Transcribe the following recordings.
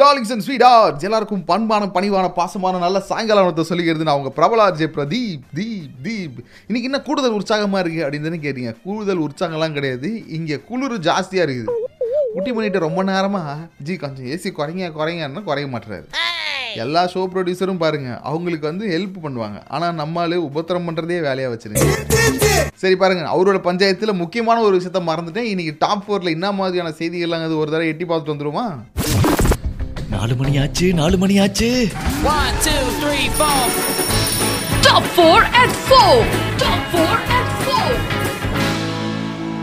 Darlings and sweet arts எல்லாருக்கும் பண்பான பணிவான பாசமான நல்ல சாயங்காலத்தை சொல்லிக்கிறது நான் உங்கள் பிரபலா ஜே பிரதீப் தீப் தீப். இன்னைக்கு என்ன கூடுதல் உற்சாகமாக இருக்குது அப்படின்னு தானே கேட்டீங்க. கூடுதல் உற்சாகம்லாம் கிடையாது. இங்கே குளிர் ஜாஸ்தியாக இருக்குது. குட்டி பண்ணிட்டு ரொம்ப நேரமாக ஜி கொஞ்சம் ஏசி குறைங்க குறைங்கன்னு குறைய மாட்டுறாரு. எல்லா ஷோ ப்ரொடியூசரும் பாருங்க அவங்களுக்கு வந்து ஹெல்ப் பண்ணுவாங்க. ஆனால் நம்மளே உபத்திரம் பண்ணுறதே வேலையாக வச்சிருங்க சரி பாருங்க அவரோட பஞ்சாயத்தில் முக்கியமான ஒரு விஷயத்த மறந்துட்டேன். இன்னைக்கு டாப் ஃபோரில் என்ன மாதிரியான செய்திகள்லாம் அது ஒரு தடவை எட்டி பார்த்துட்டு வந்துருமா? நாலு மணி ஆச்சு நாலு மணி ஆச்சு One, two, three, four. Top 4 at 4. Top 4 at 4.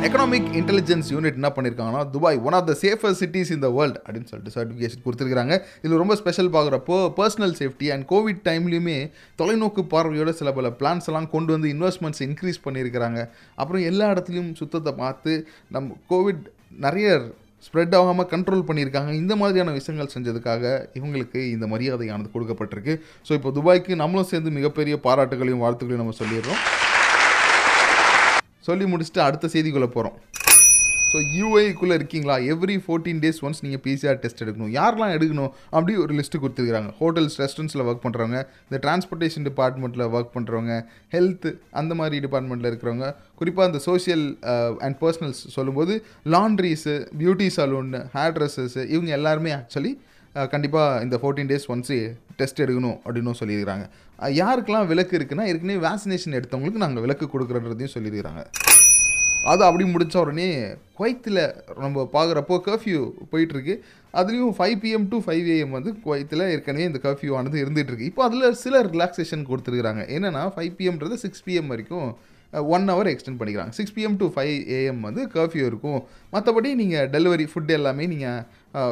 Economic intelligence unit என்ன பண்ணியிருக்காங்கன்னா Dubai one of the safer cities in the world அப்படின்னு சொல்லிட்டு சர்டிஃபிகேஷன் கொடுத்துருக்காங்க இதில் ரொம்ப ஸ்பெஷல் பார்க்குறப்போ பர்சனல் சேஃப்டி அண்ட் கோவிட் டைம்லையுமே தொலைநோக்கு பார்வையோட சில பல பிளான்ஸ் எல்லாம் கொண்டு வந்து இன்வெஸ்ட்மெண்ட்ஸ் இன்க்ரீஸ் பண்ணியிருக்கிறாங்க அப்புறம் எல்லா இடத்துலையும் சுத்தத்தை பார்த்து நம்ம கோவிட் நிறைய ஸ்ப்ரெட் ஆகாமல் கண்ட்ரோல் பண்ணியிருக்காங்க. இந்த மாதிரியான விஷயங்கள் செஞ்சதுக்காக இவங்களுக்கு இந்த மரியாதையானது கொடுக்கப்பட்டிருக்கு. ஸோ இப்போ துபாய்க்கு நம்மளும் சேர்ந்து மிகப்பெரிய பாராட்டுகளையும் வாழ்த்துக்களையும் நம்ம சொல்லிடுறோம். சொல்லி முடிச்சுட்டு அடுத்த செய்திக்குள்ளே போகிறோம் ஸோ யூஏக்குள்ளே இருக்கீங்களா? எவ்ரி ஃபோர்டீன் டேஸ் ஒன்ஸ் நீங்கள் பிசிஆர் டெஸ்ட் எடுக்கணும். யாரெல்லாம் எடுக்கணும்? அப்படி ஒரு லிஸ்ட்டு கொடுத்துருக்காங்க ஹோட்டல்ஸ் ரெஸ்டாரண்ட்ஸில் ஒர்க் பண்ணுறவங்க இந்த டிரான்ஸ்போர்ட்டேஷன் டிபார்ட்மெண்ட்டில் ஒர்க் பண்ணுறவங்க ஹெல்த் அந்த மாதிரி டிபார்ட்மெண்ட்டில் இருக்கிறவங்க குறிப்பாக இந்த சோஷியல் அண்ட் பர்சனல்ஸ் சொல்லும்போது laundries beauty salon hair dressers இவங்க எல்லாருமே ஆக்சுவலி uh, கண்டிப்பாக இந்த ஃபோர்டீன் டேஸ் ஒன்ஸு டெஸ்ட் எடுக்கணும் அப்படின்னு சொல்லியிருக்கிறாங்க. யாருக்கெல்லாம் விலக்கு இருக்குன்னா ஏற்கனவே வேக்சினேஷன் எடுத்தவங்களுக்கு நாங்கள் விலக்கு கொடுக்குறன்றதையும் சொல்லியிருக்கிறாங்க. அது அப்படி முடித்த உடனே குவைத்தில் நம்ம பார்க்குறப்போ கர்ஃப்யூ போயிட்டுருக்கு. அதுலேயும் five PM to five AM வந்து குவைத்தில் ஏற்கனவே இந்த கர்ஃப்யூ ஆனது இருந்துகிட்ருக்கு இப்போ அதில் சில ரிலாக்ஸேஷன் கொடுத்துருக்குறாங்க. என்னென்னா ஃபைவ் பிஎம்ன்றது சிக்ஸ் பிஎம் வரைக்கும் ஒன் ஹவர் எக்ஸ்டெண்ட் பண்ணிக்கிறாங்க. Six PM to five AM வந்து கர்ஃப்யூ இருக்கும். மற்றபடி நீங்கள் டெலிவரி ஃபுட் எல்லாமே நீங்கள்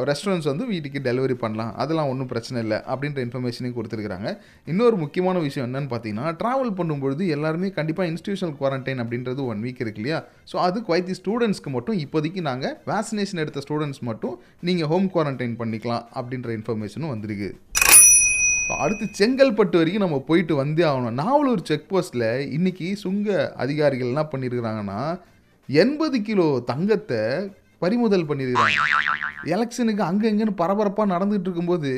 ரெஸ்டாரண்ட்ஸ் வந்து வீட்டுக்கு டெலிவரி பண்ணலாம். அதெல்லாம் ஒன்றும் பிரச்சனை இல்லை அப்படின்ற இன்ஃபர்மேஷனையும் கொடுத்துருக்காங்க இன்னொரு முக்கியமான விஷயம் என்னென்னு பார்த்தீங்கன்னா ட்ராவல் பண்ணும்பொழுது எல்லாருமே கண்டிப்பாக இன்ஸ்டியூஷனல் குவாரண்டைன் அப்படின்றது ஒன் வீக் இருக்கு இல்லையா? ஸோ அது குவைத்தி ஸ்டூடெண்ட்ஸ்க்கு மட்டும் இப்போதைக்கு நாங்கள் வேக்சினேஷன் எடுத்த ஸ்டூடெண்ட்ஸ் மட்டும் நீங்கள் ஹோம் குவாரண்டைன் பண்ணிக்கலாம் அப்படின்ற இன்ஃபர்மேஷனும் வந்திருக்கு. அடுத்து செங்கல்பட்டு வரைக்கும் நம்ம போயிட்டு வந்தே ஆகணும். நாவலூர் செக் போஸ்ட்டில் இன்றைக்கி சுங்க அதிகாரிகள் என்ன பண்ணியிருக்கிறாங்கன்னா எண்பது கிலோ தங்கத்தை பறிமுதல் பண்ணியிருக்கிறாங்க எலெக்ஷனுக்கு அங்கே இங்கேன்னு பரபரப்பாக நடந்துகிட்டு இருக்கும்போது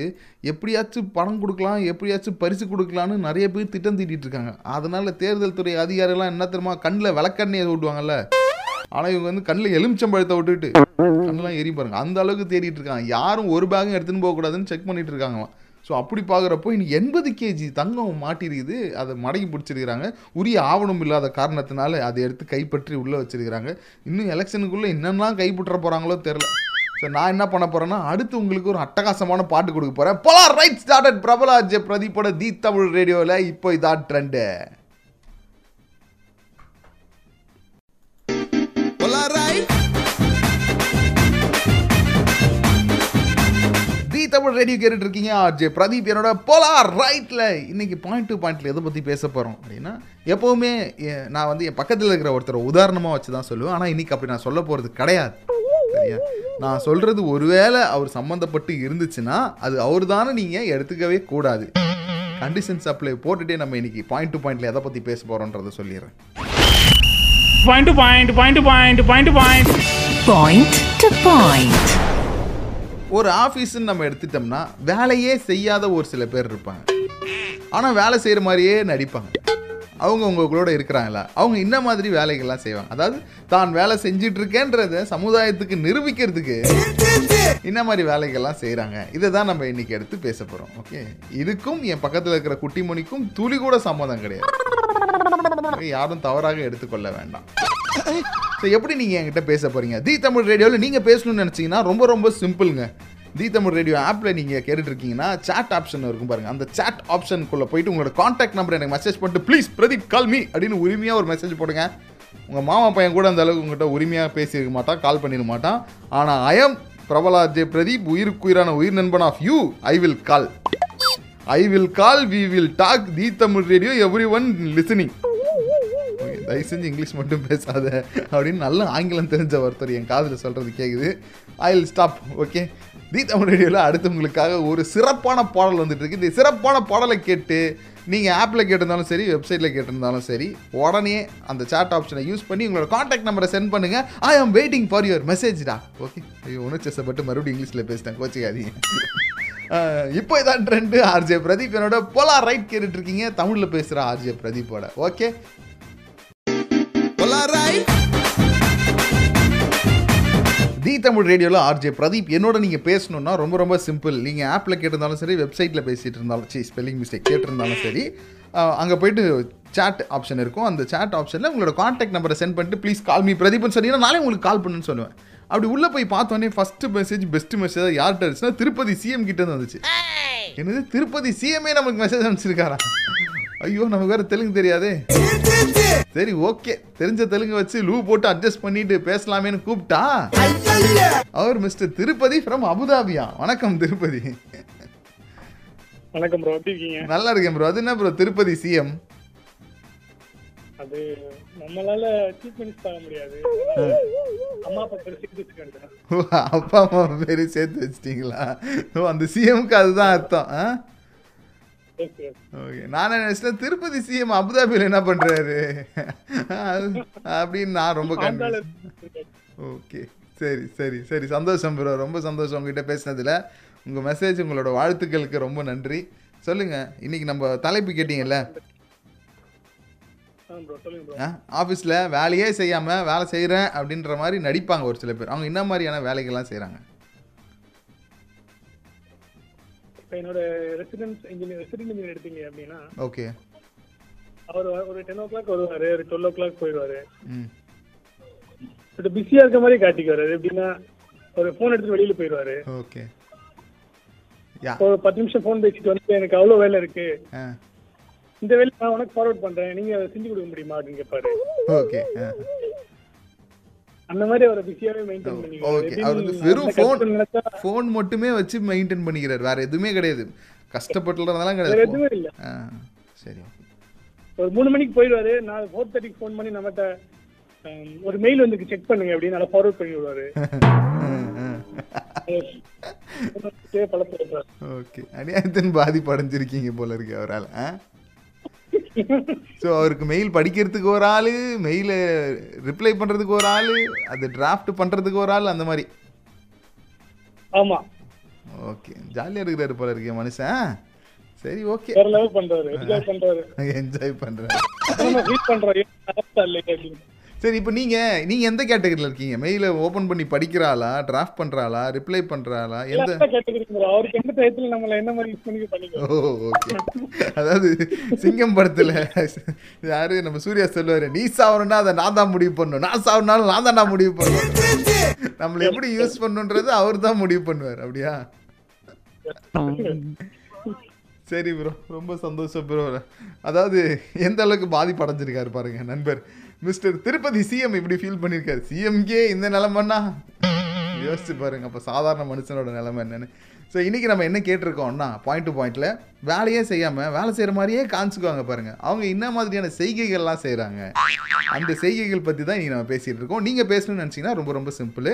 எப்படியாச்சும் பணம் கொடுக்கலாம் எப்படியாச்சும் பரிசு கொடுக்கலான்னு நிறைய பேர் திட்டம் தீட்டிட்டு இருக்காங்க அதனால் தேர்தல் துறை அதிகாரிலாம் என்ன தெரியுமா கண்ணில் விளக்கண்ணையை விடுவாங்கல்ல ஆனால் இவங்க வந்து கண்ணில் எலுமிச்சம்பழத்தை விட்டுட்டு கண்ணெல்லாம் எரி பாருங்க. அந்த அளவுக்கு தேடிட்டு இருக்காங்க யாரும் ஒரு பேகும் எடுத்துன்னு போகக்கூடாதுன்னு செக் பண்ணிட்டு இருக்காங்க ஸோ அப்படி பார்க்குறப்போ இனி எண்பது கேஜி தங்கம் மாட்டிருக்குது. அதை மடங்கி பிடிச்சிருக்கிறாங்க. உரிய ஆவணம் இல்லாத காரணத்தினால அதை எடுத்து கைப்பற்றி உள்ளே வச்சிருக்கிறாங்க. இன்னும் எலெக்ஷனுக்குள்ளே என்னென்னலாம் கைப்பற்ற போகிறாங்களோ தெரில ஸோ நான் என்ன பண்ண போகிறேன்னா அடுத்து உங்களுக்கு ஒரு அட்டகாசமான பாட்டு கொடுக்க போகிறேன் பலா ரைட் ஸ்டார்டட் பிரபலாஜ் பிரதீப்போட தி தமிழ் ரேடியோவில் இப்போ இதான் ட்ரெண்டு தமிழ் ரேடியோ கேட்டுட்டு இருக்கீங்க ஆர்ஜே. பிரதீப் என்னோட போலார் ரைட்ல இன்னைக்கு பாயிண்ட் டு பாயிண்ட்ல எதை பத்தி பேச போறோம் அப்படின்னா எப்பவுமே நான் வந்து என் பக்கத்தில் இருக்கிற ஒருத்தரை உதாரணமா வச்சு தான் சொல்லுவேன். ஆனா இன்னைக்கு அப்படி நான் சொல்ல போறது கிடையாது. சரியா? நான் சொல்றது ஒருவேளை அவர் சம்மந்தப்பட்டு இருந்துச்சுன்னா அது அவர் தானே நீங்க எடுத்துக்கவே கூடாது. கண்டிஷன்ஸ் அப்ளை போட்டுட்டே நம்ம இன்னைக்கு பாயிண்ட் டு பாயிண்ட்ல எதை பத்தி பேச போறோன்றதை சொல்லிடுறேன். Point to point, point to point, point to point. Point to point. ஒரு ஆஃபீஸ்ன்னு நம்ம எடுத்துட்டோம்னா வேலையே செய்யாத ஒரு சில பேர் இருப்பாங்க. ஆனால் வேலை செய்கிற மாதிரியே நடிப்பாங்க. அவங்க உங்களுக்குள்ளோட இருக்கிறாங்களா அவங்க இந்த மாதிரி வேலைகள்லாம் செய்வாங்க. அதாவது தான் வேலை செஞ்சிட்டு இருக்கேன்றத சமுதாயத்துக்கு நிரூபிக்கிறதுக்கு இந்த மாதிரி வேலைகள்லாம் செய்கிறாங்க இதை தான் நம்ம இன்றைக்கி எடுத்து பேச போகிறோம் ஓகே? இதுக்கும் என் பக்கத்தில் இருக்கிற குட்டிமணிக்கும் துளி கூட சம்மதம் கிடையாது. யாரும் தவறாக எடுத்துக்கொள்ள வேண்டாம். ஸோ எப்படி நீங்கள் என்கிட்ட பேச போகிறீங்க தி தமிழ் ரேடியோவில் நீங்கள் பேசணும்னு நினச்சிங்கன்னா ரொம்ப ரொம்ப சிம்பிளுங்க. தி தமிழ் ரேடியோ ஆப்பில் நீங்கள் கேட்டுட்டு இருக்கீங்கன்னா சாட் ஆப்ஷன் இருக்கும் பாருங்கள் அந்த சாட் ஆப்ஷனுக்குள்ளே போயிட்டு உங்களோட காண்டாக்ட் நம்பர் எனக்கு மெசேஜ் பண்ணிட்டு ப்ளீஸ் பிரதீப் கால் மீ அப்படின்னு உரிமையாக ஒரு மெசேஜ் போடுங்க. உங்கள் மாமா பையன் கூட அந்த அளவுக்கு உங்கள்கிட்ட உரிமையாக பேசியிருக்க மாட்டான் கால் பண்ணிட மாட்டான். ஆனால் ஐஎம் பிரபலா ஜே பிரதீப் உயிருக்குயிரான உயிர் நண்பன் of you I will call I will call we will talk the Tamil radio everyone listening தயவு செஞ்சு இங்கிலீஷ் மட்டும் பேசாத அப்படின்னு நல்ல ஆங்கிலம் தெரிஞ்ச ஒருத்தர் என் காதில் சொல்கிறது கேட்குது I will stop okay the Tamil ரேடியோவில் அடுத்து உங்களுக்காக ஒரு சிறப்பான பாடல் வந்துட்டுருக்கு இந்த சிறப்பான பாடலை கேட்டு நீங்கள் ஆப்பில் கேட்டிருந்தாலும் சரி வெப்சைட்டில் கேட்டிருந்தாலும் சரி உடனே அந்த சாட் ஆப்ஷனை யூஸ் பண்ணி உங்களோட காண்டாக்ட் நம்பரை சென்ட் பண்ணுங்கள் I am waiting for your மெசேஜ்டா okay ஐயோ உணர்ச்சப்பட்டு மறுபடியும் இங்கிலீஷில் பேசிட்டேன். கோச்சிக்காதீங்க. இப்போ இதான் ட்ரெண்டு ஆர்ஜே பிரதீப் என்னோட போலா ரைட் கேட்டுட்ருக்கீங்க தமிழில் பேசுகிற ஆர்ஜே பிரதீப்போட. ஓகே தி தமிழ் ரேடியோவில் ஆர்ஜே பிரதீப். என்னோட நீங்கள் பேசணுன்னா ரொம்ப ரொம்ப சிம்பிள் நீங்கள் ஆப்பில் கேட்டிருந்தாலும் சரி வெப்சைட்டில் பேசிகிட்டு இருந்தாலும் சரி ஸ்பெல்லிங் மிஸ்டேக் கேட்டிருந்தாலும் சரி அங்கே போயிட்டு சாட் ஆப்ஷன் இருக்கும். அந்த சாட் ஆப்ஷனில் உங்களோட காண்டாக்ட் நம்பரை சென்ட் பண்ணிட்டு ப்ளீஸ் கால் மீ பிரதீப்னு சொன்னீங்கன்னா நானே உங்களுக்கு கால் பண்ணுன்னு சொல்லுவேன். அப்படி உள்ளே போய் பார்த்தோன்னே ஃபஸ்ட்டு மெசேஜ் பெஸ்ட் மெசேஜ் யார்கிட்ட இருந்துச்சுன்னா திருப்பதி சிஎம் கிட்ட இருந்து வந்துச்சு. என்னது? திருப்பதி சிஎம்ஏ நமக்கு மெசேஜ் அனுப்பிச்சிருக்காரா? ஐயோ நமக்கு வேறு தெலுங்கு தெரியாதே. சரி ஓகே. தெரிஞ்ச தெலுங்கு வச்சு லூ போட்டு அட்ஜஸ்ட் பண்ணிட்டு பேசலாமேன்னு கூப்பிட்டா? அவர் மிஸ்டர் திருப்பதி ஃப்ரம் அபுதாபியா. வணக்கம் திருப்பதி. வணக்கம் ப்ரோ எப்படி இருக்கீங்க? நல்லா இருக்கேன் ப்ரோ அது என்ன ப்ரோ திருப்பதி சிஎம் அது நம்மளால மினிஸ்டர் ஆக முடியாது. அம்மா அப்பா பேர் சேர்த்து அப்பா அம்மா பேரு சேர்த்து வச்சிட்டீங்களா? ஓ அந்த சிஎம்க்கு அதுதான் அர்த்தம். ஆ? ஓகே நான் நினைச்சேன் திருப்பதி சிஎம் அபுதாபியில் என்ன பண்றாரு? அப்படின்னு நான் ரொம்ப கன்ஃபியூஸ் ஓகே சரி சரி சரி. சந்தோஷம் ப்ரோ ரொம்ப சந்தோஷம் உங்ககிட்ட பேசினதுல. உங்கள் மெசேஜ் உங்களோட வாழ்த்துக்களுக்கு ரொம்ப நன்றி. சொல்லுங்க. இன்னைக்கு நம்ம தலைப்பு கேட்டீங்கல்ல? ஆஃபீஸில் வேலையே செய்யாமல் வேலை செய்கிறேன் அப்படின்ற மாதிரி நடிப்பாங்க ஒரு சில பேர். அவங்க என்ன மாதிரியான வேலைகள்லாம் செய்கிறாங்க இப்போ என்னோட ரெசிடென்ஸ் இன்ஜினியர் ரெசிடென்ட் இன்ஜினியர் எடுத்தீங்க அப்படின்னா ஓகே அவர் ஒரு டென் ஓ கிளாக் வருவாரு ஒரு டுவெல் ஓ கிளாக் போயிடுவாரு பட் பிஸியா இருக்க மாதிரி காட்டிக்குவாரு எப்படின்னா ஒரு ஃபோன் எடுத்துட்டு வெளியில போயிடுவாரு. ஓகே ஒரு பத்து நிமிஷம் ஃபோன் பேசிட்டு வந்து எனக்கு அவ்வளோ வேலை இருக்கு. இந்த வேலை நான் உனக்கு ஃபார்வர்ட் பண்றேன். நீங்க அதை செஞ்சு கொடுக்க முடியுமா? அப்படின்னு கேட்பாரு ஓகே அந்த மாதிரி அவரை பிஸியாவே மெயின்டைன் ஓகே அவர் வந்து வெறும் ஃபோன் ஃபோன் மட்டுமே வச்சு மெயின்டைன் பண்ணிக்கிறார். வேற எதுவுமே கிடையாது. கஷ்டப்பட்டுறதெல்லாம் வேற கிடையாது எதுவுமே இல்ல. சரி ஒரு மூணு மணிக்கு போயிடுவாரு. நான் ஃபோர் தேர்ட்டிக்கு ஃபோன் பண்ணி நம்மகிட்ட ஒரு மெயில் வந்து செக் பண்ணுங்க அப்படின்னு நல்லா ஃபார்வர்ட் பண்ணி விடுவாரு ஓகே அநியாயத்தின் பாதிப்பு அடைஞ்சிருக்கீங்க போல இருக்கு அவரால் ஸோ அவருக்கு மெயில் படிக்கிறதுக்கு ஒரு ஆள் மெயிலை ரிப்ளை பண்ணுறதுக்கு ஒரு ஆள் அது டிராஃப்ட் பண்ணுறதுக்கு ஒரு ஆள் அந்த மாதிரி. ஆமா. ஓகே ஜாலியாக இருக்கிறாரு போல இருக்கே மனுஷன். சரி ஓகே வேற லெவல் பண்றாரு. என்ஜாய் பண்றாரு. என்ஜாய் பண்ணுறேன் சரி இப்போ நீங்கள் நீங்கள் எந்த கேட்டகரியில் இருக்கீங்க? மெயிலை ஓப்பன் பண்ணி படிக்கிறாளா? டிராஃப்ட் பண்ணுறாளா ரிப்ளை பண்ணுறாளா எந்த அவருக்கு எந்த டயத்துல நம்மள என்ன மாதிரி யூஸ் பண்ணி பண்ணிக்கோ ஓ ஓகே அதாவது சிங்கம் படத்துல யாரு? நம்ம சூர்யா சொல்லுவாரு நீ சாவணும்னா அதை நான் தான் முடிவு பண்ணணும். நான் சாவணும்னாலும் நான் தான் முடிவு பண்ணணும். நம்மளை எப்படி யூஸ் பண்ணுன்றது அவர் தான் முடிவு பண்ணுவார். அப்படியா? சரி ப்ரோ ரொம்ப சந்தோஷம் ப்ரோ அதாவது எந்த அளவுக்கு பாதிப்பு அடைஞ்சிருக்காரு பாருங்க நண்பர். மிஸ்டர் திருப்பதி சிஎம் இப்படி ஃபீல் பண்ணியிருக்காரு சிஎம்கே இந்த நிலமன்னா? யோசிச்சு பாருங்க அப்போ சாதாரண மனுஷனோட நிலைமை என்னென்னு. ஸோ இன்றைக்கி நம்ம என்ன கேட்டிருக்கோம்னா பாயிண்ட் டு பாயிண்ட்டில் வேலையே செய்யாமல் வேலை செய்கிற மாதிரியே காமிச்சுக்குவாங்க பாருங்கள் அவங்க என்ன மாதிரியான செய்கைகள்லாம் செய்கிறாங்க அந்த செய்கைகள் பற்றி தான் இன்றைக்கி நம்ம பேசிகிட்டு இருக்கோம். நீங்கள் பேசணும்னு நினச்சிங்கன்னா ரொம்ப ரொம்ப சிம்பிள்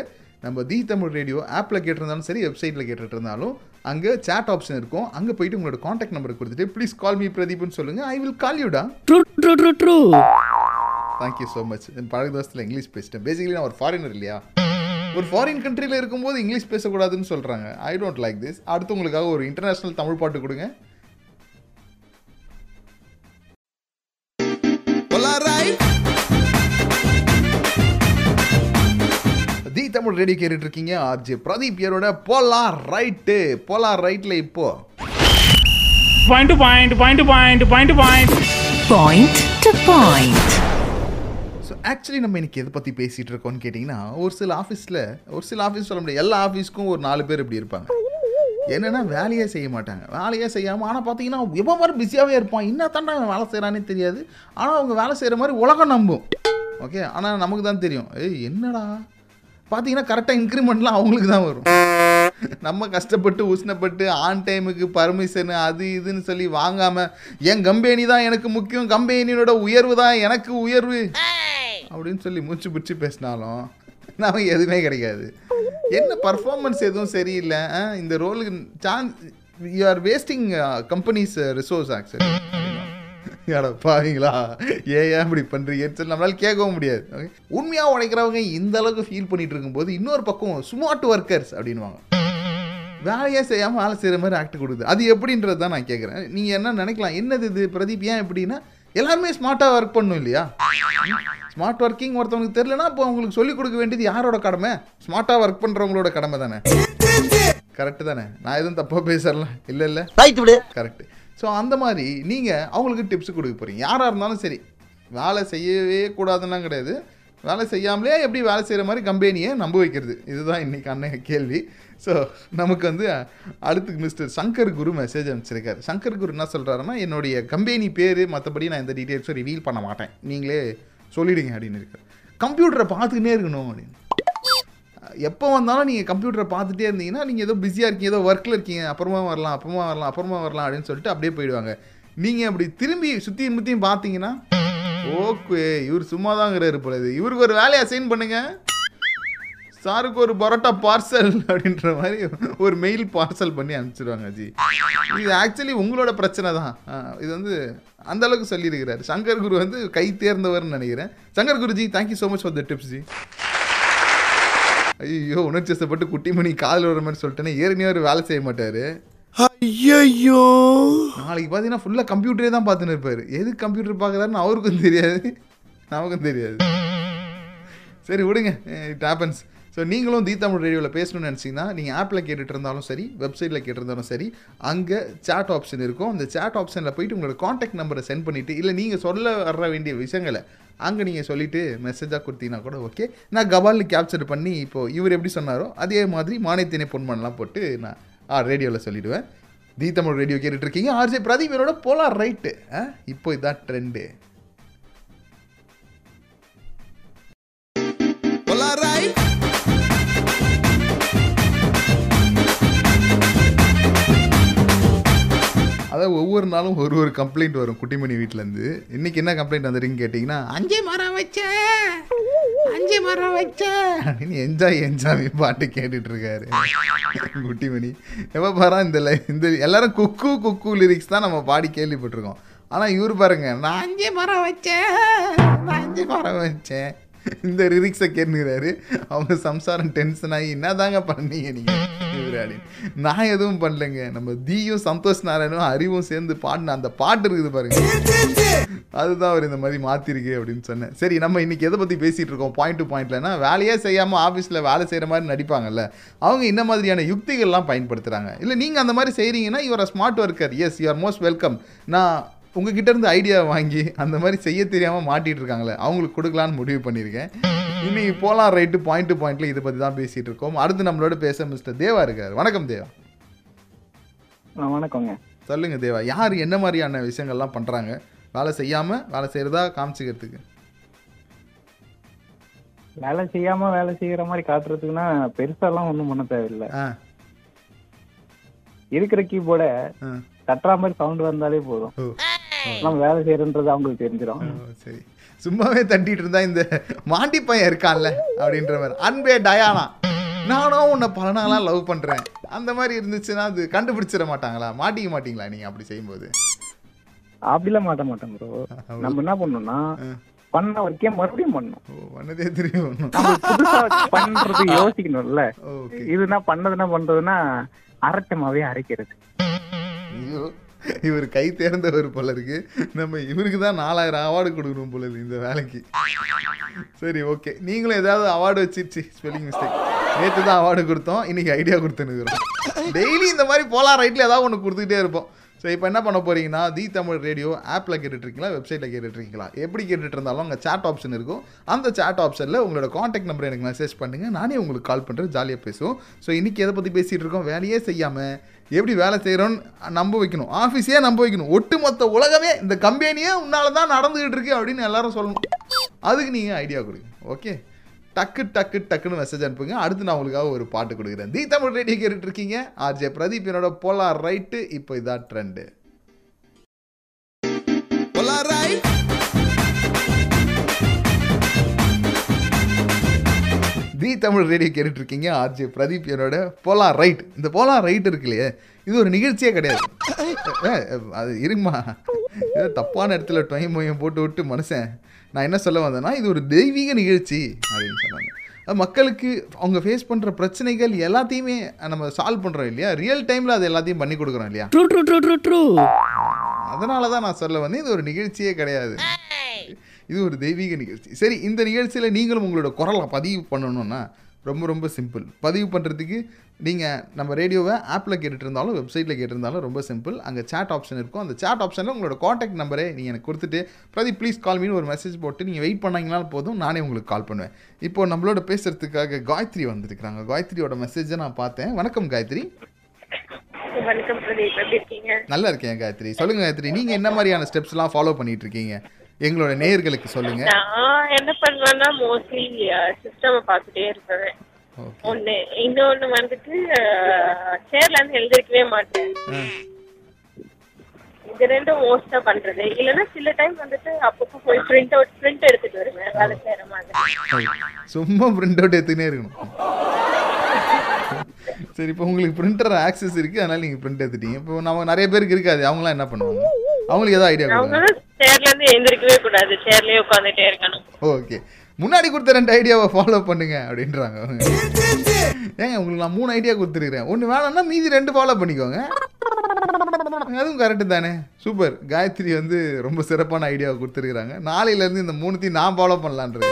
நம்ம தி தமிழ் ரேடியோ ஆப்பில் கேட்டிருந்தாலும் சரி வெப்சைட்டில் கேட்டுகிட்டு இருந்தாலும் அங்கே சேட் ஆப்ஷன் இருக்கும். அங்கே போயிட்டு உங்களோட காண்டாக்ட் நம்பர் கொடுத்துட்டு ப்ளீஸ் கால் மீ பிரதீப்னு சொல்லுங்கள் I will call யூடா true true true true thank you so much பழக தோசத்தில் இங்கிலீஷ் பேசிட்டேன். பேசிக்கலி நான் ஒரு ஃபாரினர் இல்லையா? ஒரு ஃபாரின் கண்ட்ரியில் இருக்கும்போது இங்கிலீஷ் பேசக்கூடாதுன்னு சொல்கிறாங்க ஐ டோன்ட் லைக் திஸ் அடுத்து உங்களுக்காக ஒரு இன்டர்நேஷ்னல் தமிழ் பாட்டு கொடுங்க. தி தமிழ் ரேடியோ கேட்டுட்டு இருக்கீங்க ஆர்ஜே பிரதீப் யாரோட போலார் ரைட்டு போலார் ரைட்டில் இப்போ. Point to point, point to point, point to point. Actually நம்ம இன்றைக்கி எதை பற்றி பேசிகிட்டு இருக்கோம்னு கேட்டிங்கன்னா ஒரு சில ஆஃபீஸில் ஒரு சில ஆஃபீஸ் சொல்ல முடியாது. எல்லா ஆஃபீஸ்க்கும் ஒரு நாலு பேர் இப்படி இருப்பாங்க. என்னென்னா வேலையே செய்ய மாட்டாங்க. வேலையே செய்யாமல் ஆனால் பார்த்தீங்கன்னா எவ்வளோ மாதிரி பிஸியாகவே இருப்பான். என்ன தாண்டா அவன் வேலை செய்கிறானே தெரியாது. ஆனால் அவங்க வேலை செய்கிற மாதிரி உலகம் நம்பும். ஓகே ஆனால் நமக்கு தான் தெரியும். ஏய் என்னடா? பார்த்தீங்கன்னா கரெக்டாக இன்க்ரிமெண்ட்லாம் அவங்களுக்கு தான் வரும். நம்ம கஷ்டப்பட்டு உஷ்ணப்பட்டு ஆன் டைமுக்கு பர்மிஷனு அது இதுன்னு சொல்லி வாங்காமல் என் கம்பெனி தான் எனக்கு முக்கியம். கம்பெனியோட உயர்வு தான் எனக்கு உயர்வு. அப்படின்னு சொல்லி மூச்சு பிடிச்சி பேசினாலும் நமக்கு எதுவுமே கிடைக்காது. என்ன பர்ஃபார்மன்ஸ் எதுவும் சரியில்லை ஆ, இந்த ரோலுக்கு chance you are wasting companies resource actually ஏடா பாவீங்களா? ஏன் ஏன் இப்படி பண்ணுறீங்கன்னு சொல்லி நம்மளால் கேட்கவும் முடியாது. உண்மையாக உழைக்கிறவங்க இந்த அளவுக்கு ஃபீல் பண்ணிட்டு இருக்கும்போது இன்னொரு பக்கம் ஸ்மார்ட் ஒர்க்கர்ஸ் அப்படின்வாங்க வேலையே செய்யாமல் வேலை செய்கிற மாதிரி ஆக்ட் கொடுக்குது. அது எப்படின்றது தான் நான் கேட்குறேன். நீங்கள் என்ன நினைக்கலாம்? என்னது இது? பிரதீப் ஏன் எப்படின்னா எல்லாருமே ஸ்மார்ட்டாக ஒர்க் பண்ணணும் இல்லையா? ஸ்மார்ட் ஒர்க்கிங் ஒருத்தவங்களுக்கு தெரியலனா அப்போ அவங்களுக்கு சொல்லிக் கொடுக்க வேண்டியது யாரோட கடமை? ஸ்மார்ட்டாக ஒர்க் பண்ணுறவங்களோட கடமை தானே? கரெக்டு தானே? நான் எதுவும் தப்பாக பேசலாம் இல்லை இல்லை. கரெக்ட் ஸோ அந்த மாதிரி நீங்கள் அவங்களுக்கு டிப்ஸ் கொடுக்க போகிறீங்க யாராக இருந்தாலும் சரி. வேலை செய்யவே கூடாதுன்னா கிடையாது. வேலை செய்யாமலே எப்படி வேலை செய்கிற மாதிரி கம்பெனியை நம்ப வைக்கிறது. இதுதான் இன்னைக்கு அண்ணன் கேள்வி. ஸோ நமக்கு வந்து அடுத்து மிஸ்டர் சங்கர் குரு மெசேஜ் அனுப்பிச்சிருக்காரு. சங்கர் குரு என்ன சொல்கிறாருன்னா என்னுடைய கம்பெனி பேர் மற்றபடி நான் இந்த டீட்டெயில்ஸும் ரிவீல் பண்ண மாட்டேன். நீங்களே சொல்லிவிடுங்க அப்படின்னு இருக்காரு. கம்ப்யூட்டரை பார்த்துக்கிட்டே இருக்கணும் அப்படின்னு. எப்போ வந்தாலும் நீங்கள் கம்ப்யூட்டரை பார்த்துட்டே இருந்தீங்கன்னா நீங்கள் ஏதோ பிஸியாக இருக்கீங்க ஏதோ ஒர்க்கில் இருக்கீங்க அப்புறமா வரலாம் அப்புறமா வரலாம் அப்புறமா வரலாம் அப்படின்னு சொல்லிட்டு அப்படியே போயிடுவாங்க. நீங்கள் அப்படி திரும்பி சுற்றியும் முற்றியும் பார்த்தீங்கன்னா ஓகே இவர் சும்மா தாங்கிறாரு போல இது. இவருக்கு ஒரு வேலையை அசைன் பண்ணுங்கள் சாருக்கு ஒரு பரோட்டா பார்சல் அப்படின்ற மாதிரி ஒரு மெயில் பார்சல் பண்ணி அனுப்பிச்சிடுவாங்க ஜி. இது ஆக்சுவலி உங்களோட பிரச்சனை தான். இது வந்து அந்த அளவுக்கு சொல்லியிருக்கிறாரு. சங்கர் குரு வந்து கை தேர்ந்தவர்னு நினைக்கிறேன். Shankar Guruji thank you so much for the tips ji. ஐயோ உணர்ச்சிசப்பட்டு குட்டிமணி காதில் வர மாதிரி சொல்லிட்டேனே. ஏற்கனவே அவர் வேலை செய்ய மாட்டார். ஐயோ நாளைக்கு பார்த்தீங்கன்னா ஃபுல்லாக கம்ப்யூட்டரே தான் பார்த்துன்னு இருப்பார். எது கம்ப்யூட்டர் பார்க்குறாருன்னு அவருக்கும் தெரியாது. நமக்கும் தெரியாது. சரி விடுங்க. இட் ஹேப்பன்ஸ் ஸோ நீங்களும் தி தமிழ் ரேடியோவில் பேசணும்னு நினச்சிங்கன்னா நீங்கள் ஆப்பில் கேட்டுட்டு இருந்தாலும் சரி வெப்சைட்டில் கேட்டிருந்தாலும் சரி அங்கே சேட் ஆப்ஷன் இருக்கும். அந்த சேட் ஆப்ஷனில் போயிட்டு உங்களோட காண்டாக்ட் நம்பரை சென்ட் பண்ணிவிட்டு இல்லை நீங்கள் சொல்ல வர வேண்டிய விஷயங்களை அங்கே நீங்கள் சொல்லிவிட்டு மெசேஜாக கொடுத்தீங்கன்னா கூட ஓகே நான் கபாலில் கேப்சர் பண்ணி இப்போது இவர் எப்படி சொன்னாரோ அதே மாதிரி மானியத்தினை பண்ணலாம் போட்டு நான் ஆ ரேடியோவில் சொல்லிவிடுவேன் தி தமிழ் ரேடியோ கேட்டுட்ருக்கீங்க ஆர்ஜே பிரதீப் இவரோட போலார் ரைட்டு இப்போ இதான் ட்ரெண்டு ஒவ்வொரு நாளும் ஒரு ஒரு கம்ப்ளைண்ட் வரும் குட்டிமணி வீட்டிலேருந்து இன்னைக்கு என்ன கம்ப்ளைண்ட் வந்துருக்குன்னு கேட்டிங்கன்னா அஞ்சே மரம் வச்சேன் அஞ்சு மரம் வச்சேன் அப்படின்னு என்ஜாய் என்ஜாய் பாட்டு கேட்டுட்டு இருக்காரு குட்டிமணி. எப்போ பாரா இந்த இந்த எல்லாரும் குக்கு குக்கு லிரிக்ஸ் தான் நம்ம பாடி கேள்விப்பட்டிருக்கோம். ஆனால் இவர் பாருங்க நான் அஞ்சு மரம் வச்சேன் நான் அஞ்சு மரம் வச்சேன் இந்த லிரிக்ஸை கேட்டுக்கிறாரு. அவங்க சம்சாரம் டென்ஷன் ஆகி என்ன தாங்க பண்ணீங்க நீங்கள் அப்படின்னு நான் எதுவும் பண்ணலைங்க. நம்ம தீயும் சந்தோஷ் நாராயணும் அறிவும் சேர்ந்து பாடின அந்த பாட்டு இருக்குது பாருங்க. அதுதான் அவர் இந்த மாதிரி மாற்றிருக்கு அப்படின்னு சொன்னேன். சரி நம்ம இன்னைக்கு எதை பற்றி பேசிகிட்டு இருக்கோம்? பாயிண்ட் டு பாயிண்ட்லனா வேலையே செய்யாமல் ஆஃபீஸில் வேலை செய்கிற மாதிரி நடிப்பாங்கல்ல. அவங்க என்ன மாதிரியான யுக்திகள்லாம் பயன்படுத்துகிறாங்க இல்லை நீங்கள் அந்த மாதிரி செய்கிறீங்கன்னா இவர் smart worker yes you are most welcome நான் உங்ககிட்ட இருந்து ஐடியா வாங்கி அந்த மாதிரி செய்ய தெரியாமல் மாட்டிட்டு இருக்காங்களே அவங்களுக்கு கொடுக்கலான்னு முடிவு பண்ணியிருக்கேன். இன்னைக்கு போலாம் ரைட்டு பாயிண்ட் டு பாயிண்ட்ல இதை பற்றி தான் பேசிகிட்டு இருக்கோம். அடுத்து நம்மளோட பேச மிஸ்டர் தேவா இருக்கார். வணக்கம் தேவா. வணக்கங்க சொல்லுங்க தேவா யார் என்ன மாதிரியான விஷயங்கள்லாம் பண்ணுறாங்க வேலை செய்யாமல் வேலை செய்கிறதா காமிச்சிக்கிறதுக்கு? வேலை செய்யாம வேலை செய்யற மாதிரி காட்டுறதுக்குன்னா பெருசாலாம் ஒண்ணும் பண்ண தேவையில்லை. இருக்கிற கீபோர்ட தட்டுற மாதிரி சவுண்ட் வந்தாலே போதும். நம்ம வேலை செய்யறன்றது அவங்களுக்கு தெரிஞ்சிடும் சரி. சும்மாவே தட்டிட்டு இருந்தா இந்த மாண்டி பையன் இருக்கான்ல அப்படின்ற மாதிரி. அன்பே டயானா நானும் உன்னை பல நாளா லவ் பண்றேன். அந்த மாதிரி இருந்துச்சுன்னா அது கண்டுபிடிச்சிட மாட்டாங்களா? மாட்டிக்க மாட்டீங்களா நீங்க அப்படி செய்யும்போது? அப்படிலாம் மாட்ட மாட்டோம் ப்ரோ நம்ம என்ன பண்ணணும்னா பண்ண ஒர்க்கே மறுபடியும் பண்ணணும். ஓ வந்ததே தெரியும். பண்றது யோசிக்கணும்ல. இதுனா பண்ணது என்ன பண்றதுன்னா அரைச்சமாவே அரைக்கிறது. இவர் கை தேர்ந்தவர் போல இருக்கு. நம்ம இவருக்கு தான் நாலாயிரம் அவார்டு கொடுக்கணும் போல இருக்கு இந்த வேலைக்கு. சரி ஓகே நீங்களும் ஏதாவது அவார்டு வச்சிருச்சு. ஸ்பெல்லிங் மிஸ்டேக் நேற்று தான் அவார்டு கொடுத்தோம். இன்னைக்கு ஐடியா கொடுத்துனுக்குறோம் டெய்லி இந்த மாதிரி போலாம் ரைட்டில் ஏதாவது ஒன்று கொடுத்துக்கிட்டே இருப்போம். ஸோ இப்போ என்ன பண்ண போகிறீங்கன்னா தி தமிழ் ரேடியோ ஆப்பில் கேட்டுட்ருக்கீங்களா வெப்சைட்டில் கேட்டுட்ருக்கீங்களா? எப்படி கேட்டுட்டு இருந்தாலும் அங்கே சாட் ஆப்ஷன் இருக்கும். அந்த சாட் ஆப்ஷனில் உங்களோட காண்டாக்ட் நம்பர் எனக்கு மெசேஜ் பண்ணுங்கள் நானே உங்களுக்கு கால் பண்ணுறேன் ஜாலியாக பேசுவோம். ஸோ இன்றைக்கி எதை பற்றி பேசிகிட்டு இருக்கோம்? வேலையே செய்யாமல் எப்படி வேலை செய்கிறோன்னு நம்ப வைக்கணும். ஆஃபீஸே நம்ப வைக்கணும். ஒட்டுமொத்த உலகமே இந்த கம்பெனியே உன்னால தான் நடந்துகிட்டு இருக்கு அப்படின்னு எல்லாரும் சொல்லணும். அதுக்கு நீங்கள் ஐடியா கொடுங்க ஓகே டக்கு டக்கு டக்குன்னு மெசேஜ் அனுப்புங்க. அடுத்து நான் உங்களுக்காக ஒரு பாட்டு கொடுக்குறேன். தி தமிழ் ரேடியோ கேட்டுட்டு இருக்கீங்க. ஆர்ஜே பிரதீப் என்னோட போலார் ரைட்டு இப்போ இதான் ட்ரெண்டு தி தமிழ் ரேடியோ கேட்டுட்டு இருக்கீங்க ஆர்ஜே பிரதீப் என்னோட போலார் ரைட் இந்த போலார் ரைட் இருக்கு இல்லையே இது ஒரு நிகழ்ச்சியே கிடையாது. அது இருங்கம்மா ஏதோ தப்பான இடத்துல டொயம் மொயம் போட்டு விட்டு மனுஷன். நான் என்ன சொல்ல வந்தேன்னா இது ஒரு தெய்வீக நிகழ்ச்சி அப்படின்னு சொன்னாங்க. மக்களுக்கு அவங்க ஃபேஸ் பண்ணுற பிரச்சனைகள் எல்லாத்தையுமே நம்ம சால்வ் பண்ணுறோம் இல்லையா? ரியல் டைமில் அது எல்லாத்தையும் பண்ணி கொடுக்குறோம் இல்லையா? True true true true true அதனால தான் நான் சொல்ல வந்தேன் இது ஒரு நிகழ்ச்சியே கிடையாது. இது ஒரு தெய்வீக நிகழ்ச்சி. சரி இந்த நிகழ்ச்சியில் நீங்களும் உங்களோட குரலை பதிவு பண்ணணும்னா ரொம்ப ரொம்ப சிம்பிள் பதிவு பண்ணுறதுக்கு நீங்கள் நம்ம ரேடியோவை ஆப்பில் கேட்டுட்டு இருந்தாலும் வெப்சைட்டில் கேட்டிருந்தாலும் ரொம்ப சிம்பிள் அங்கே chat ஆப்ஷன் இருக்கும். அந்த chat ஆப்ஷனில் உங்களோட காண்டாக்ட் நம்பரை நீங்கள் எனக்கு கொடுத்துட்டு பிரதீப் ப்ளீஸ் கால் மீன் ஒரு மெசேஜ் போட்டு நீங்கள் வெயிட் பண்ணீங்கனாலும் போதும் நானே உங்களுக்கு கால் பண்ணுவேன். இப்போ நம்மளோட பேசுகிறதுக்காக காயத்ரி வந்திருக்கிறாங்க. காயத்ரியோட மெசேஜை நான் பார்த்தேன். வணக்கம் காயத்ரி. வணக்கம் நல்லா இருக்கேன் காயத்ரி. சொல்லுங்க காயத்ரி. நீங்க என்ன மாதிரியான ஸ்டெப்ஸ்லாம் ஃபாலோ பண்ணிட்டு இருக்கீங்க? எங்களோட நேயர்களுக்கு சொல்லுங்க. நான் என்ன பண்ணுவேன்னா மோஸ்ட்லி சிஸ்டம் பார்த்துட்டே இருப்பேன். ஒண்ணு இன்னொன்னு வந்துட்டு சேர்ல இருந்து எழுந்திருக்கவே மாட்டேன். இது ரெண்டும் மோஸ்டா பண்றது. இல்லைன்னா சில டைம் வந்துட்டு அப்பப்போ போய் பிரிண்ட் அவுட் பிரிண்ட் எடுத்துட்டு வருவேன். வேலை செய்யற மாதிரி. சும்மா பிரிண்ட் அவுட் எடுத்துக்கினே இருக்கணும். சரி இப்போ உங்களுக்கு பிரிண்டர் ஆக்சஸ் இருக்கு. அதனால நீங்க பிரிண்ட் எடுத்துட்டீங்க. இப்போ நம்ம நிறைய பேருக்கு இருக்காது. அவங்களாம் என்ன பண்ணுவாங்க? அவங்களுக்கு ஏதாவது ஐடியா கொடுங்க. சேர்ல இருந்து எழுந்திருக்கவே கூடாது. சேர்லயே உட்காந்துட்டே இருக்கணும். ஓகே முன்னாடி கொடுத்த ரெண்டு ஐடியாவை ஃபாலோ பண்ணுங்க அப்படின்றாங்க. அவங்க ஏங்க உங்களுக்கு நான் மூணு ஐடியா கொடுத்துருக்கிறேன். ஒன்று வேணும்னா மீதி ரெண்டு ஃபாலோ பண்ணிக்கோங்க. அதுவும் கரெக்டு தானே. சூப்பர் காயத்ரி வந்து ரொம்ப சிறப்பான ஐடியாவை கொடுத்துருக்குறாங்க. நாளையிலேருந்து இந்த மூணுத்தையும் நான் ஃபாலோ பண்ணலான்றது.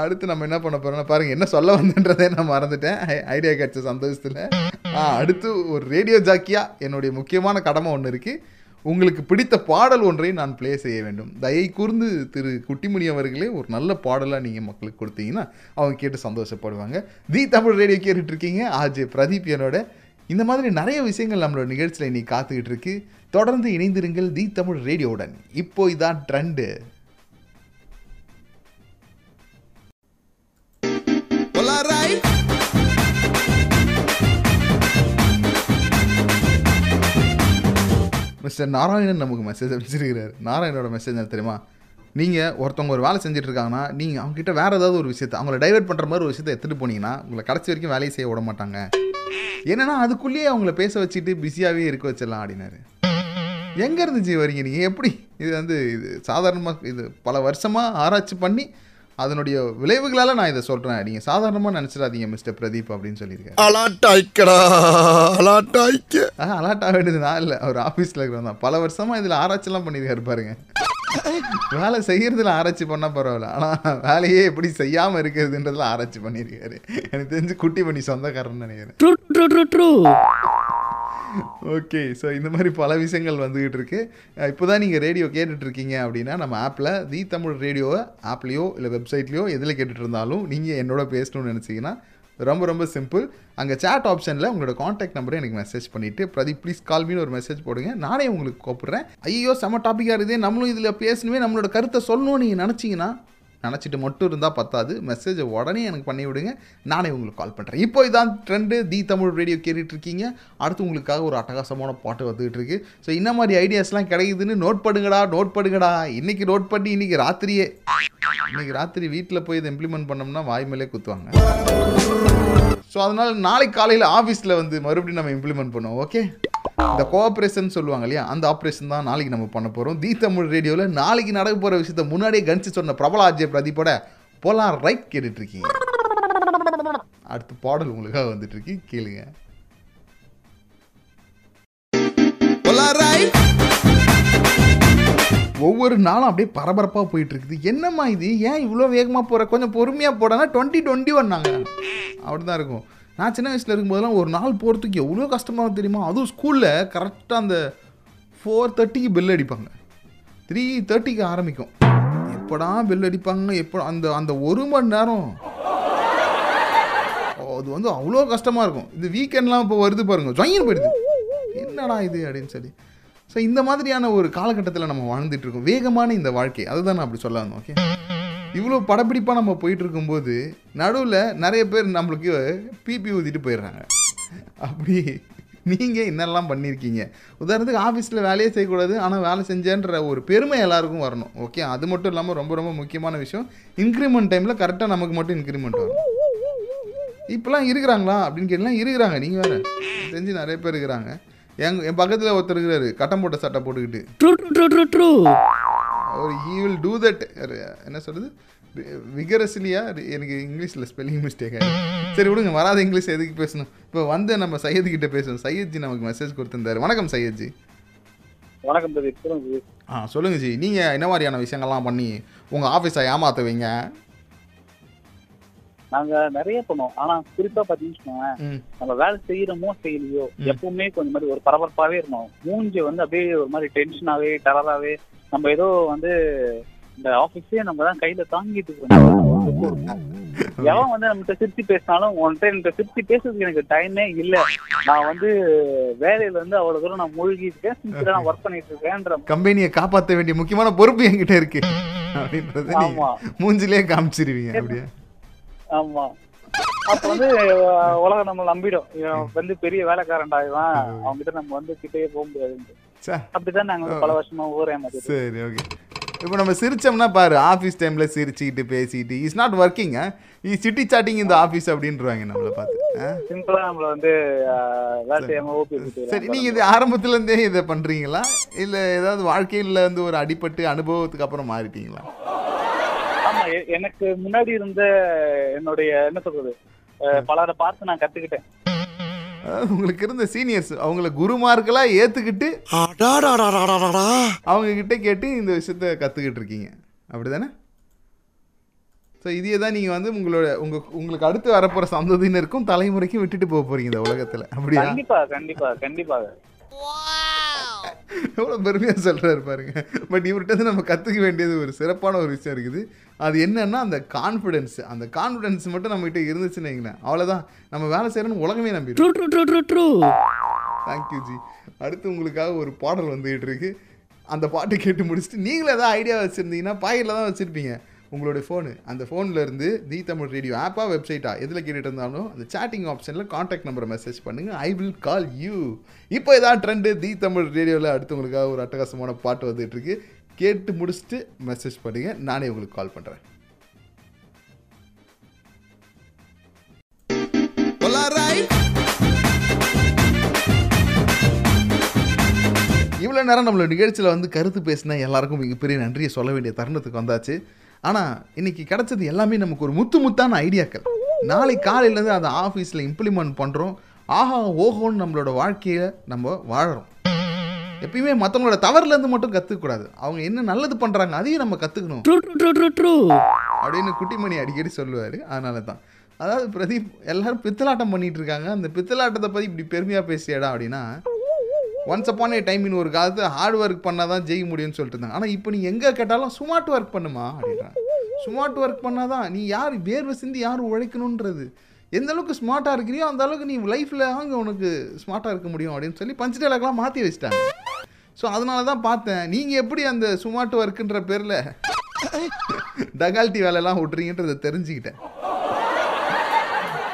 அடுத்து நம்ம என்ன பண்ண போறோம்னா பாருங்க என்ன சொல்ல வந்தேன்றதே நான் மறந்துட்டேன். ஐடியா கிடைச்ச சந்தோஷத்தில். அடுத்து ஒரு ரேடியோ ஜாக்கியா என்னுடைய முக்கியமான கடமை ஒன்று இருக்குது உங்களுக்கு பிடித்த பாடல் ஒன்றை நான் ப்ளே செய்ய வேண்டும். தயை கூர்ந்து திரு குட்டிமணி அவர்களே ஒரு நல்ல பாடலாக நீங்கள் மக்களுக்கு கொடுத்தீங்கன்னா அவங்க கேட்டு சந்தோஷப்படுவாங்க. தி தமிழ் ரேடியோ கேட்டுட்டு இருக்கீங்க ஆஜே பிரதீப் என்னோட. இந்த மாதிரி நிறைய விஷயங்கள் நம்மளோட நிகழ்ச்சியில் இன்னைக்கு காத்துக்கிட்டு இருக்கு தொடர்ந்து இணைந்திருங்கள் தி தமிழ் ரேடியோவுடன். இப்போ இதான் ட்ரெண்டு. மிஸ்டர் நாராயணன் நமக்கு மெசேஜ் அனுப்பிச்சிருக்கிறார். நாராயணோட மெசேஜ் என்ன தெரியுமா? நீங்கள் ஒருத்தவங்க ஒரு வேலை செஞ்சிட்ருக்காங்கன்னா நீங்கள் அவங்ககிட்ட வேறு ஏதாவது ஒரு விஷயத்தை அவங்கள டைவர்ட் பண்ணுற மாதிரி ஒரு விஷயத்தை எடுத்துகிட்டு போனீங்கன்னா உங்களை கடைசி வரைக்கும் வேலையை செய்ய விட மாட்டாங்க. என்னன்னா அதுக்குள்ளேயே அவங்கள பேச வச்சுட்டு பிஸியாகவே இருக்க வச்சிடலாம் அப்படின்னாரு. எங்கே இருந்துச்சு வரீங்க நீங்கள் எப்படி? இது வந்து இது சாதாரணமாக இது பல வருஷமாக ஆராய்ச்சி பண்ணி அதனுடைய விளைவுகளால் நான் இதை சொல்கிறேன் நீங்கள் சாதாரணமாக நினச்சிடாதீங்க மிஸ்டர் பிரதீப் அப்படின்னு சொல்லியிருக்காரு. அலாட்டாய்க்கடா அலாட்டாய்க்க. ஆ அலாட் ஆக வேண்டியது நான் இல்லை. அவர் ஆஃபீஸில் இருக்கிறவன் தான் பல வருஷமாக இதில் ஆராய்ச்சிலாம் பண்ணியிருக்காரு பாருங்க. வேலை செய்யறதுல ஆராய்ச்சி பண்ணால் பரவாயில்ல. ஆனால் வேலையே எப்படி செய்யாமல் இருக்கிறதுன்றதுல ஆராய்ச்சி பண்ணியிருக்காரு. எனக்கு தெரிஞ்சு குட்டி பண்ணி சொந்தக்காரன்னு நினைக்கிறேன். True true true true. Okay so இந்த மாதிரி பல விஷயங்கள் வந்துக்கிட்டு இருக்கு. இப்போ தான் நீங்கள் ரேடியோ கேட்டுட்ருக்கீங்க அப்படின்னா நம்ம ஆப்பில் தி தமிழ் ரேடியோவை ஆப்லேயோ இல்லை வெப்சைட்லேயோ எதில் கேட்டுட்டு இருந்தாலும் நீங்கள் என்னோட பேசணும்னு நினச்சிங்கன்னா ரொம்ப ரொம்ப சிம்பிள் அங்கே சேட் ஆப்ஷனில் உங்களோட காண்டாக்ட் நம்பரை எனக்கு மெசேஜ் பண்ணிவிட்டு பிரதீப் ப்ளீஸ் கால்மின்னு ஒரு மெசேஜ் போடுங்க. நானே உங்களுக்கு கூப்பிட்றேன். ஐயோ செம டாப்பிக்காக இருக்குது. நம்மளும் இதில் பேசணுமே நம்மளோட கருத்தை சொல்லணும்னு நீங்கள் நினச்சிங்கன்னா நினச்சிட்டு மட்டும் இருந்தால் பத்தாது. மெசேஜை உடனே எனக்கு பண்ணி விடுங்க. நானே உங்களுக்கு கால் பண்ணுறேன் இப்போ இதான் ட்ரெண்டு தி தமிழ் ரேடியோ கேட்டுட்டு இருக்கீங்க. அடுத்து உங்களுக்காக ஒரு அட்டகாசமான பாட்டு வந்துகிட்டு இருக்கு. ஸோ இந்த மாதிரி ஐடியாஸ்லாம் கிடைக்குதுன்னு நோட் பண்ணுங்கடா நோட் பண்ணுங்கடா. இன்னைக்கு நோட் பண்ணி இன்னைக்கு ராத்திரியே. இன்னைக்கு ராத்திரி வீட்டில் போய் இதை இம்ப்ளிமெண்ட் பண்ணோம்னா வாய் மேலே குத்துவாங்க. ஸோ அதனால் நாளைக்கு காலையில் ஆஃபீஸில் வந்து மறுபடியும் நம்ம இம்ப்ளிமெண்ட் பண்ணுவோம். ஓகே இந்த கோஆப்ரேஷன் சொல்லுவாங்க இல்லையா? அந்த ஆப்ரேஷன் தான் நாளைக்கு நம்ம பண்ண போகிறோம் தீ தமிழ் ரேடியோவில் நாளைக்கு நடக்க போகிற விஷயத்த முன்னாடியே கணிச்சு சொன்ன பிரபல அஜய் பிரதீப்போட போலாம் ரைட் கேட்டுட்டு இருக்கீங்க அடுத்த பாடல் உங்களுக்காக வந்துட்டு இருக்கு கேளுங்க ஒவ்வொரு நாளும் அப்படியே பரபரப்பாக போயிட்டு இருக்குது என்னம்மா இது? ஏன் இவ்வளோ வேகமாக போகிற கொஞ்சம் பொறுமையாக போடனா? டுவெண்ட்டி டுவெண்ட்டி ஒன்னாங்க அப்படி தான் இருக்கும். நான் சின்ன வயசில் இருக்கும்போதெல்லாம் ஒரு நாள் போகிறதுக்கு எவ்வளோ கஷ்டமாக தெரியுமா? அதுவும் ஸ்கூலில் கரெக்டாக அந்த ஃபோர் தேர்ட்டிக்கு பெல் அடிப்பாங்க. த்ரீ தேர்ட்டிக்கு ஆரம்பிக்கும். எப்படா பெல் அடிப்பாங்க? எப்போ அந்த அந்த ஒரு மணி நேரம். அது வந்து அவ்வளோ கஷ்டமாக இருக்கும். இது வீக்கெண்ட்லாம் இப்போ வருது பாருங்கள் ஜொயின் போயிடுது. என்னடா இது அப்படின்னு சொல்லி. ஸோ இந்த மாதிரியான ஒரு காலகட்டத்தில் நம்ம வாழ்ந்துட்டு இருக்கோம். வேகமான இந்த வாழ்க்கை. அதுதான் நான் அப்படி சொல்ல வந்தோம் ஓகே இவ்வளோ படப்பிடிப்பாக நம்ம போயிட்டு இருக்கும்போது நடுவில் நிறைய பேர் நம்மளுக்கு பிபி ஊதிட்டு போயிடுறாங்க. அப்படி நீங்கள் என்னெல்லாம் பண்ணியிருக்கீங்க? உதாரணத்துக்கு ஆஃபீஸில் வேலையே செய்யக்கூடாது ஆனால் வேலை செஞ்சேன்ற ஒரு பெருமை எல்லாருக்கும் வரணும். ஓகே அது மட்டும் இல்லாமல் ரொம்ப ரொம்ப முக்கியமான விஷயம் இன்க்ரிமெண்ட் டைமில் கரெக்டாக நமக்கு மட்டும் இன்க்ரிமெண்ட் வரும் இப்போலாம் இருக்கிறாங்களா? அப்படின்னு கேட்டால் இருக்கிறாங்க. நீங்கள் வேறு செஞ்சு நிறைய பேர் இருக்கிறாங்க. என் என் பக்கத்தில் ஒருத்தர் இருக்கிறாரு கட்டம் போட்ட சட்டை போட்டுக்கிட்டு. அவர் ஈ வில் டூ தட் என்ன சொல்கிறது விகரஸ்லியா எனக்கு இங்கிலீஷில் ஸ்பெல்லிங் மிஸ்டேக் சரி விடுங்க வராத இங்கிலீஷ் எதுக்கு பேசணும்? இப்போ வந்து நம்ம சையது கிட்ட பேசணும் சையத்ஜி நமக்கு மெசேஜ் கொடுத்துருந்தாரு. வணக்கம் சையத்ஜி வணக்கம் பிரதீப் சொல்லுங்க. ஆ சொல்லுங்க ஜி. நீங்கள் என்ன மாதிரியான விஷயங்கள்லாம் பண்ணி உங்கள் ஆஃபீஸை ஏமாத்துவீங்க நாங்க நிறைய பண்ணுவோம். ஆனா குறிப்பா பாத்தீங்கன்னு நம்ம வேலை செய்யறோமோ செய்யலையோ எப்பவுமே கொஞ்சம் மாதிரி ஒரு பரபரப்பாவே இருந்தோம். மூஞ்சி வந்து அப்படியே ஒரு மாதிரி டென்ஷனாவே டெரராவே நம்ம ஏதோ வந்து இந்த ஆபீஸே நம்ம தான் கையில தாங்கிட்டு எவன் வந்து நம்மகிட்ட சிரிச்சு பேசினாலும் உன்கிட்ட என்கிட்ட சிரிச்சு பேசுறதுக்கு எனக்கு டைமே இல்ல. நான் வந்து வேலையில வந்து அவ்வளவு தூரம் நான் மூழ்கி இருக்கேன். சின்சியரா நான் ஒர்க் பண்ணிட்டு இருக்கேன்ற கம்பெனியை காப்பாற்ற வேண்டிய முக்கியமான பொறுப்பு என்கிட்ட இருக்கு. அப்படின்றது. மூஞ்சிலே காமிச்சிருவீங்க அப்படியே. ஆமா. அப்ப வந்து உலகம் நம்ம நம்பிடும். வந்து பெரிய வேலைக்காரன்டா இவன். அவங்ககிட்ட நம்ம வந்து கிட்டே போக முடியாதுன்ட்டு. சே அப்படிதான் நாங்க பல வருஷமா ஊரே மாதிரி சரி ஓகே இப்போ நம்ம சிரிச்சோம்னா பாரு ஆஃபீஸ் டைமில் சிரிச்சுக்கிட்டு பேசிக்கிட்டு இஸ் நாட் ஒர்க்கிங் இ சிட்டி சாட்டிங் இந்த ஆஃபீஸ் அப்படின்றவாங்க நம்மளை பார்த்து ஆ? சிம்பிளா நம்மள வந்து சரி. நீங்கள் இது ஆரம்பத்துல இருந்தே இதை பண்ணுறீங்களா இல்லை ஏதாவது வாழ்க்கையில் வந்து ஒரு அடிபட்டு அனுபவத்துக்கு அப்புறம் மாறிட்டீங்களா? ஆமா எ- எனக்கு முன்னாடி இருந்த என்னுடைய என்ன சொல்றது பலரை பார்த்து நான் கத்துக்கிட்டேன். உங்களுக்கு இருந்த சீனியர்ஸ் அவங்கள குருமார்களாக ஏற்றுக்கிட்டு அடாடாடாடாடாடா. அவங்க கிட்ட கேட்டு இந்த விஷயத்த கற்றுக்கிட்டு இருக்கீங்க. அப்படிதானே? ஸோ இதையே தான் நீங்கள் வந்து உங்களோட உங்க உங்களுக்கு அடுத்து வரப்போகிற சந்ததியினருக்கும் தலைமுறைக்கும் விட்டுட்டு போக போறீங்க இந்த உலகத்தில். அப்படியா? கண்டிப்பா கண்டிப்பா கண்டிப்பாக. எவ்வளோ பெருமையாக சொல்கிறாரு பாருங்க. பட் இவர்கிட்ட நம்ம கற்றுக்க வேண்டியது ஒரு சிறப்பான ஒரு விஷயம் இருக்குது. அது என்னன்னா அந்த கான்ஃபிடென்ஸ் அந்த கான்ஃபிடென்ஸ் மட்டும் நம்மகிட்ட இருந்துச்சுன்னு வைங்களேன். அவ்வளோதான் நம்ம வேலை செய்யறோம்னு உலகமே நம்பிடும். True true true true true thank you G அடுத்து உங்களுக்காக ஒரு பாடல் வந்துகிட்டு இருக்கு. அந்த பாட்டு கேட்டு முடிச்சுட்டு நீங்களும் ஏதாவது ஐடியா வச்சுருந்தீங்கன்னா பாக்கெட்டில் தான் வச்சுருப்பீங்க. உங்களுடைய ஃபோனு அந்த ஃபோனில் இருந்து தி தமிழ் ரேடியோ ஆப்பா வெப்சைட்டா எதில் கேட்டுட்டு இருந்தாலும் அந்த சேட்டிங் ஆப்ஷனில் காண்டாக்ட் நம்பரை மெசேஜ் பண்ணுங்கள் ஐ வில் கால் யூ இப்போ ஏதாவது ட்ரெண்டு தி தமிழ் ரேடியோவில் அடுத்து உங்களுக்காக ஒரு அட்டகாசமான பாட்டு வந்துட்டு இருக்கு. கேட்டு முடிச்சுட்டு மெசேஜ் பண்ணுங்க. நானே உங்களுக்கு கால் பண்ணுறேன் இவ்வளோ நேரம் நம்மளோட நிகழ்ச்சியில் வந்து கருத்து பேசின எல்லாருக்கும் மிகப்பெரிய நன்றியை சொல்ல வேண்டிய தருணத்துக்கு வந்தாச்சு. ஆனால் இன்னைக்கு கிடைச்சது எல்லாமே நமக்கு ஒரு முத்து முத்தான ஐடியாக்கள். நாளை காலையிலேருந்து அதை ஆஃபீஸில் இம்ப்ளிமெண்ட் பண்ணுறோம் ஆஹா ஓஹோன்னு நம்மளோட வாழ்க்கையை நம்ம வாழறோம். எப்பயுமே மற்றவங்களோட தவறுலேருந்து மட்டும் கற்றுக்கூடாது அவங்க என்ன நல்லது பண்ணுறாங்க அதையும் நம்ம கற்றுக்கணும் true true true true true அப்படின்னு குட்டிமணி அடிக்கடி சொல்லுவார். அதனால தான். அதாவது பிரதீப் எல்லாரும் பித்தலாட்டம் பண்ணிட்டு இருக்காங்க. அந்த பித்தலாட்டத்தை பற்றி இப்படி பெருமையாக பேசியடா அப்படின்னா ஒன்ஸ் அப்பான் ஏ டைம் ஒரு காலத்து ஹார்ட் ஒர்க் பண்ணால் தான் ஜெயிக்க முடியும்னு சொல்லிட்டு இருந்தாங்க. ஆனால் இப்போ நீ எங்கே கேட்டாலும் ஸ்மார்ட் ஒர்க் பண்ணுமா அப்படின்றாங்க. ஸ்மார்ட் ஒர்க் பண்ணால் தான் நீ யார் வேர்வை சிந்தி யார் உழைக்கணுன்றது எந்த அளவுக்கு ஸ்மார்ட்டாக இருக்கிறியோ அந்த அளவுக்கு நீ லைஃப்பில் அங்கே உனக்கு ஸ்மார்ட்டாக இருக்க முடியும் அப்படின்னு சொல்லி பஞ்சு டைலாக்லாம் மாற்றி வச்சிட்டாங்க. ஸோ அதனால தான் பார்த்தேன். நீங்கள் எப்படி அந்த ஸ்மார்ட் ஒர்க்குன்ற பேரில் டகால்ட்டி வேலையெல்லாம் விட்றீங்கன்றதை தெரிஞ்சுக்கிட்டேன்.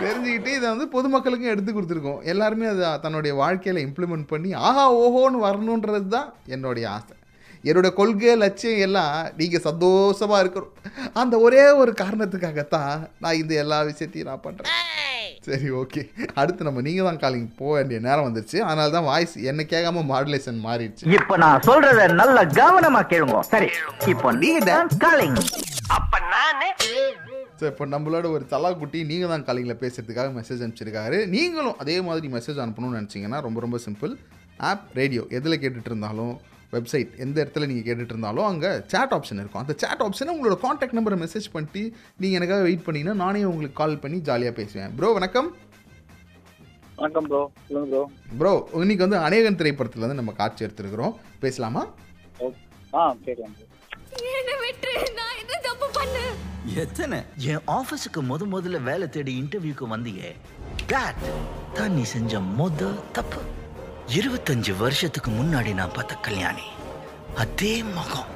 தெரிஞ்சுக்கிட்டு இதை வந்து பொதுமக்களுக்கும் எடுத்து கொடுத்துருக்கோம். எல்லாருமே அதை தன்னுடைய வாழ்க்கையில் இம்ப்ளிமெண்ட் பண்ணி ஆஹா ஓஹோன்னு வரணுன்றது தான் என்னுடைய ஆசை. என்னோட கொள்கை லட்சியம் எல்லாம் நீங்கள் சந்தோஷமாக இருக்கணும். அந்த ஒரே ஒரு காரணத்துக்காகத்தான் நான் இந்த எல்லா விஷயத்தையும் நான் பண்ணுறேன் சரி ஓகே. அடுத்து நம்ம நீங்கள் தான் காலிங் போக வேண்டிய நேரம் வந்துருச்சு. அதனால தான் வாய்ஸ் என்ன கேட்காம மாடுலேஷன் மாறிடுச்சு. இப்போ நான் சொல்றத நல்ல கவனமா கேளுங்க. சரி இப்போ நீங்க தான் காலிங் ஸோ இப்போ நம்மளோட ஒரு தலாக்குட்டி நீங்கள் தான் காலிங்கில் பேசுறதுக்காக மெசேஜ் அனுப்பிச்சிருக்காரு. நீங்களும் அதே மாதிரி மெசேஜ் அனுப்பணும்னு நினச்சிங்கன்னா ரொம்ப ரொம்ப சிம்பிள் ஆப் ரேடியோ எதில் கேட்டுட்டு இருந்தாலும் வெப்சைட் எந்த இடத்துல நீங்கள் கேட்டுட்டு இருந்தாலும் அங்கே சேட் ஆப்ஷன் இருக்கும். அந்த சேட் ஆப்ஷனை உங்களோட காண்டாக்ட் நம்பரை மெசேஜ் பண்ணிட்டு நீங்கள் எனக்காக வெயிட் பண்ணிங்கன்னா நானே உங்களுக்கு கால் பண்ணி ஜாலியாக பேசுவேன். ப்ரோ வணக்கம். வணக்கம் ப்ரோ ப்ரோ ப்ரோ இன்னைக்கு வந்து அநேகன் திரைப்படத்தில் வந்து நம்ம காட்சி எடுத்துருக்குறோம். பேசலாமா? ஆ கேட்கலாம் தப்பு பண்ணேன் எத்தனை? என் ஆபீஸுக்கு முத முதல்ல வேலை தேடி இன்டர்வியூக்கு வந்தியே that தான் நீ செஞ்ச முத தப்பு. இருபத்தஞ்சு வருஷத்துக்கு முன்னாடி நான் பார்த்த கல்யாணி. அதே முகம்.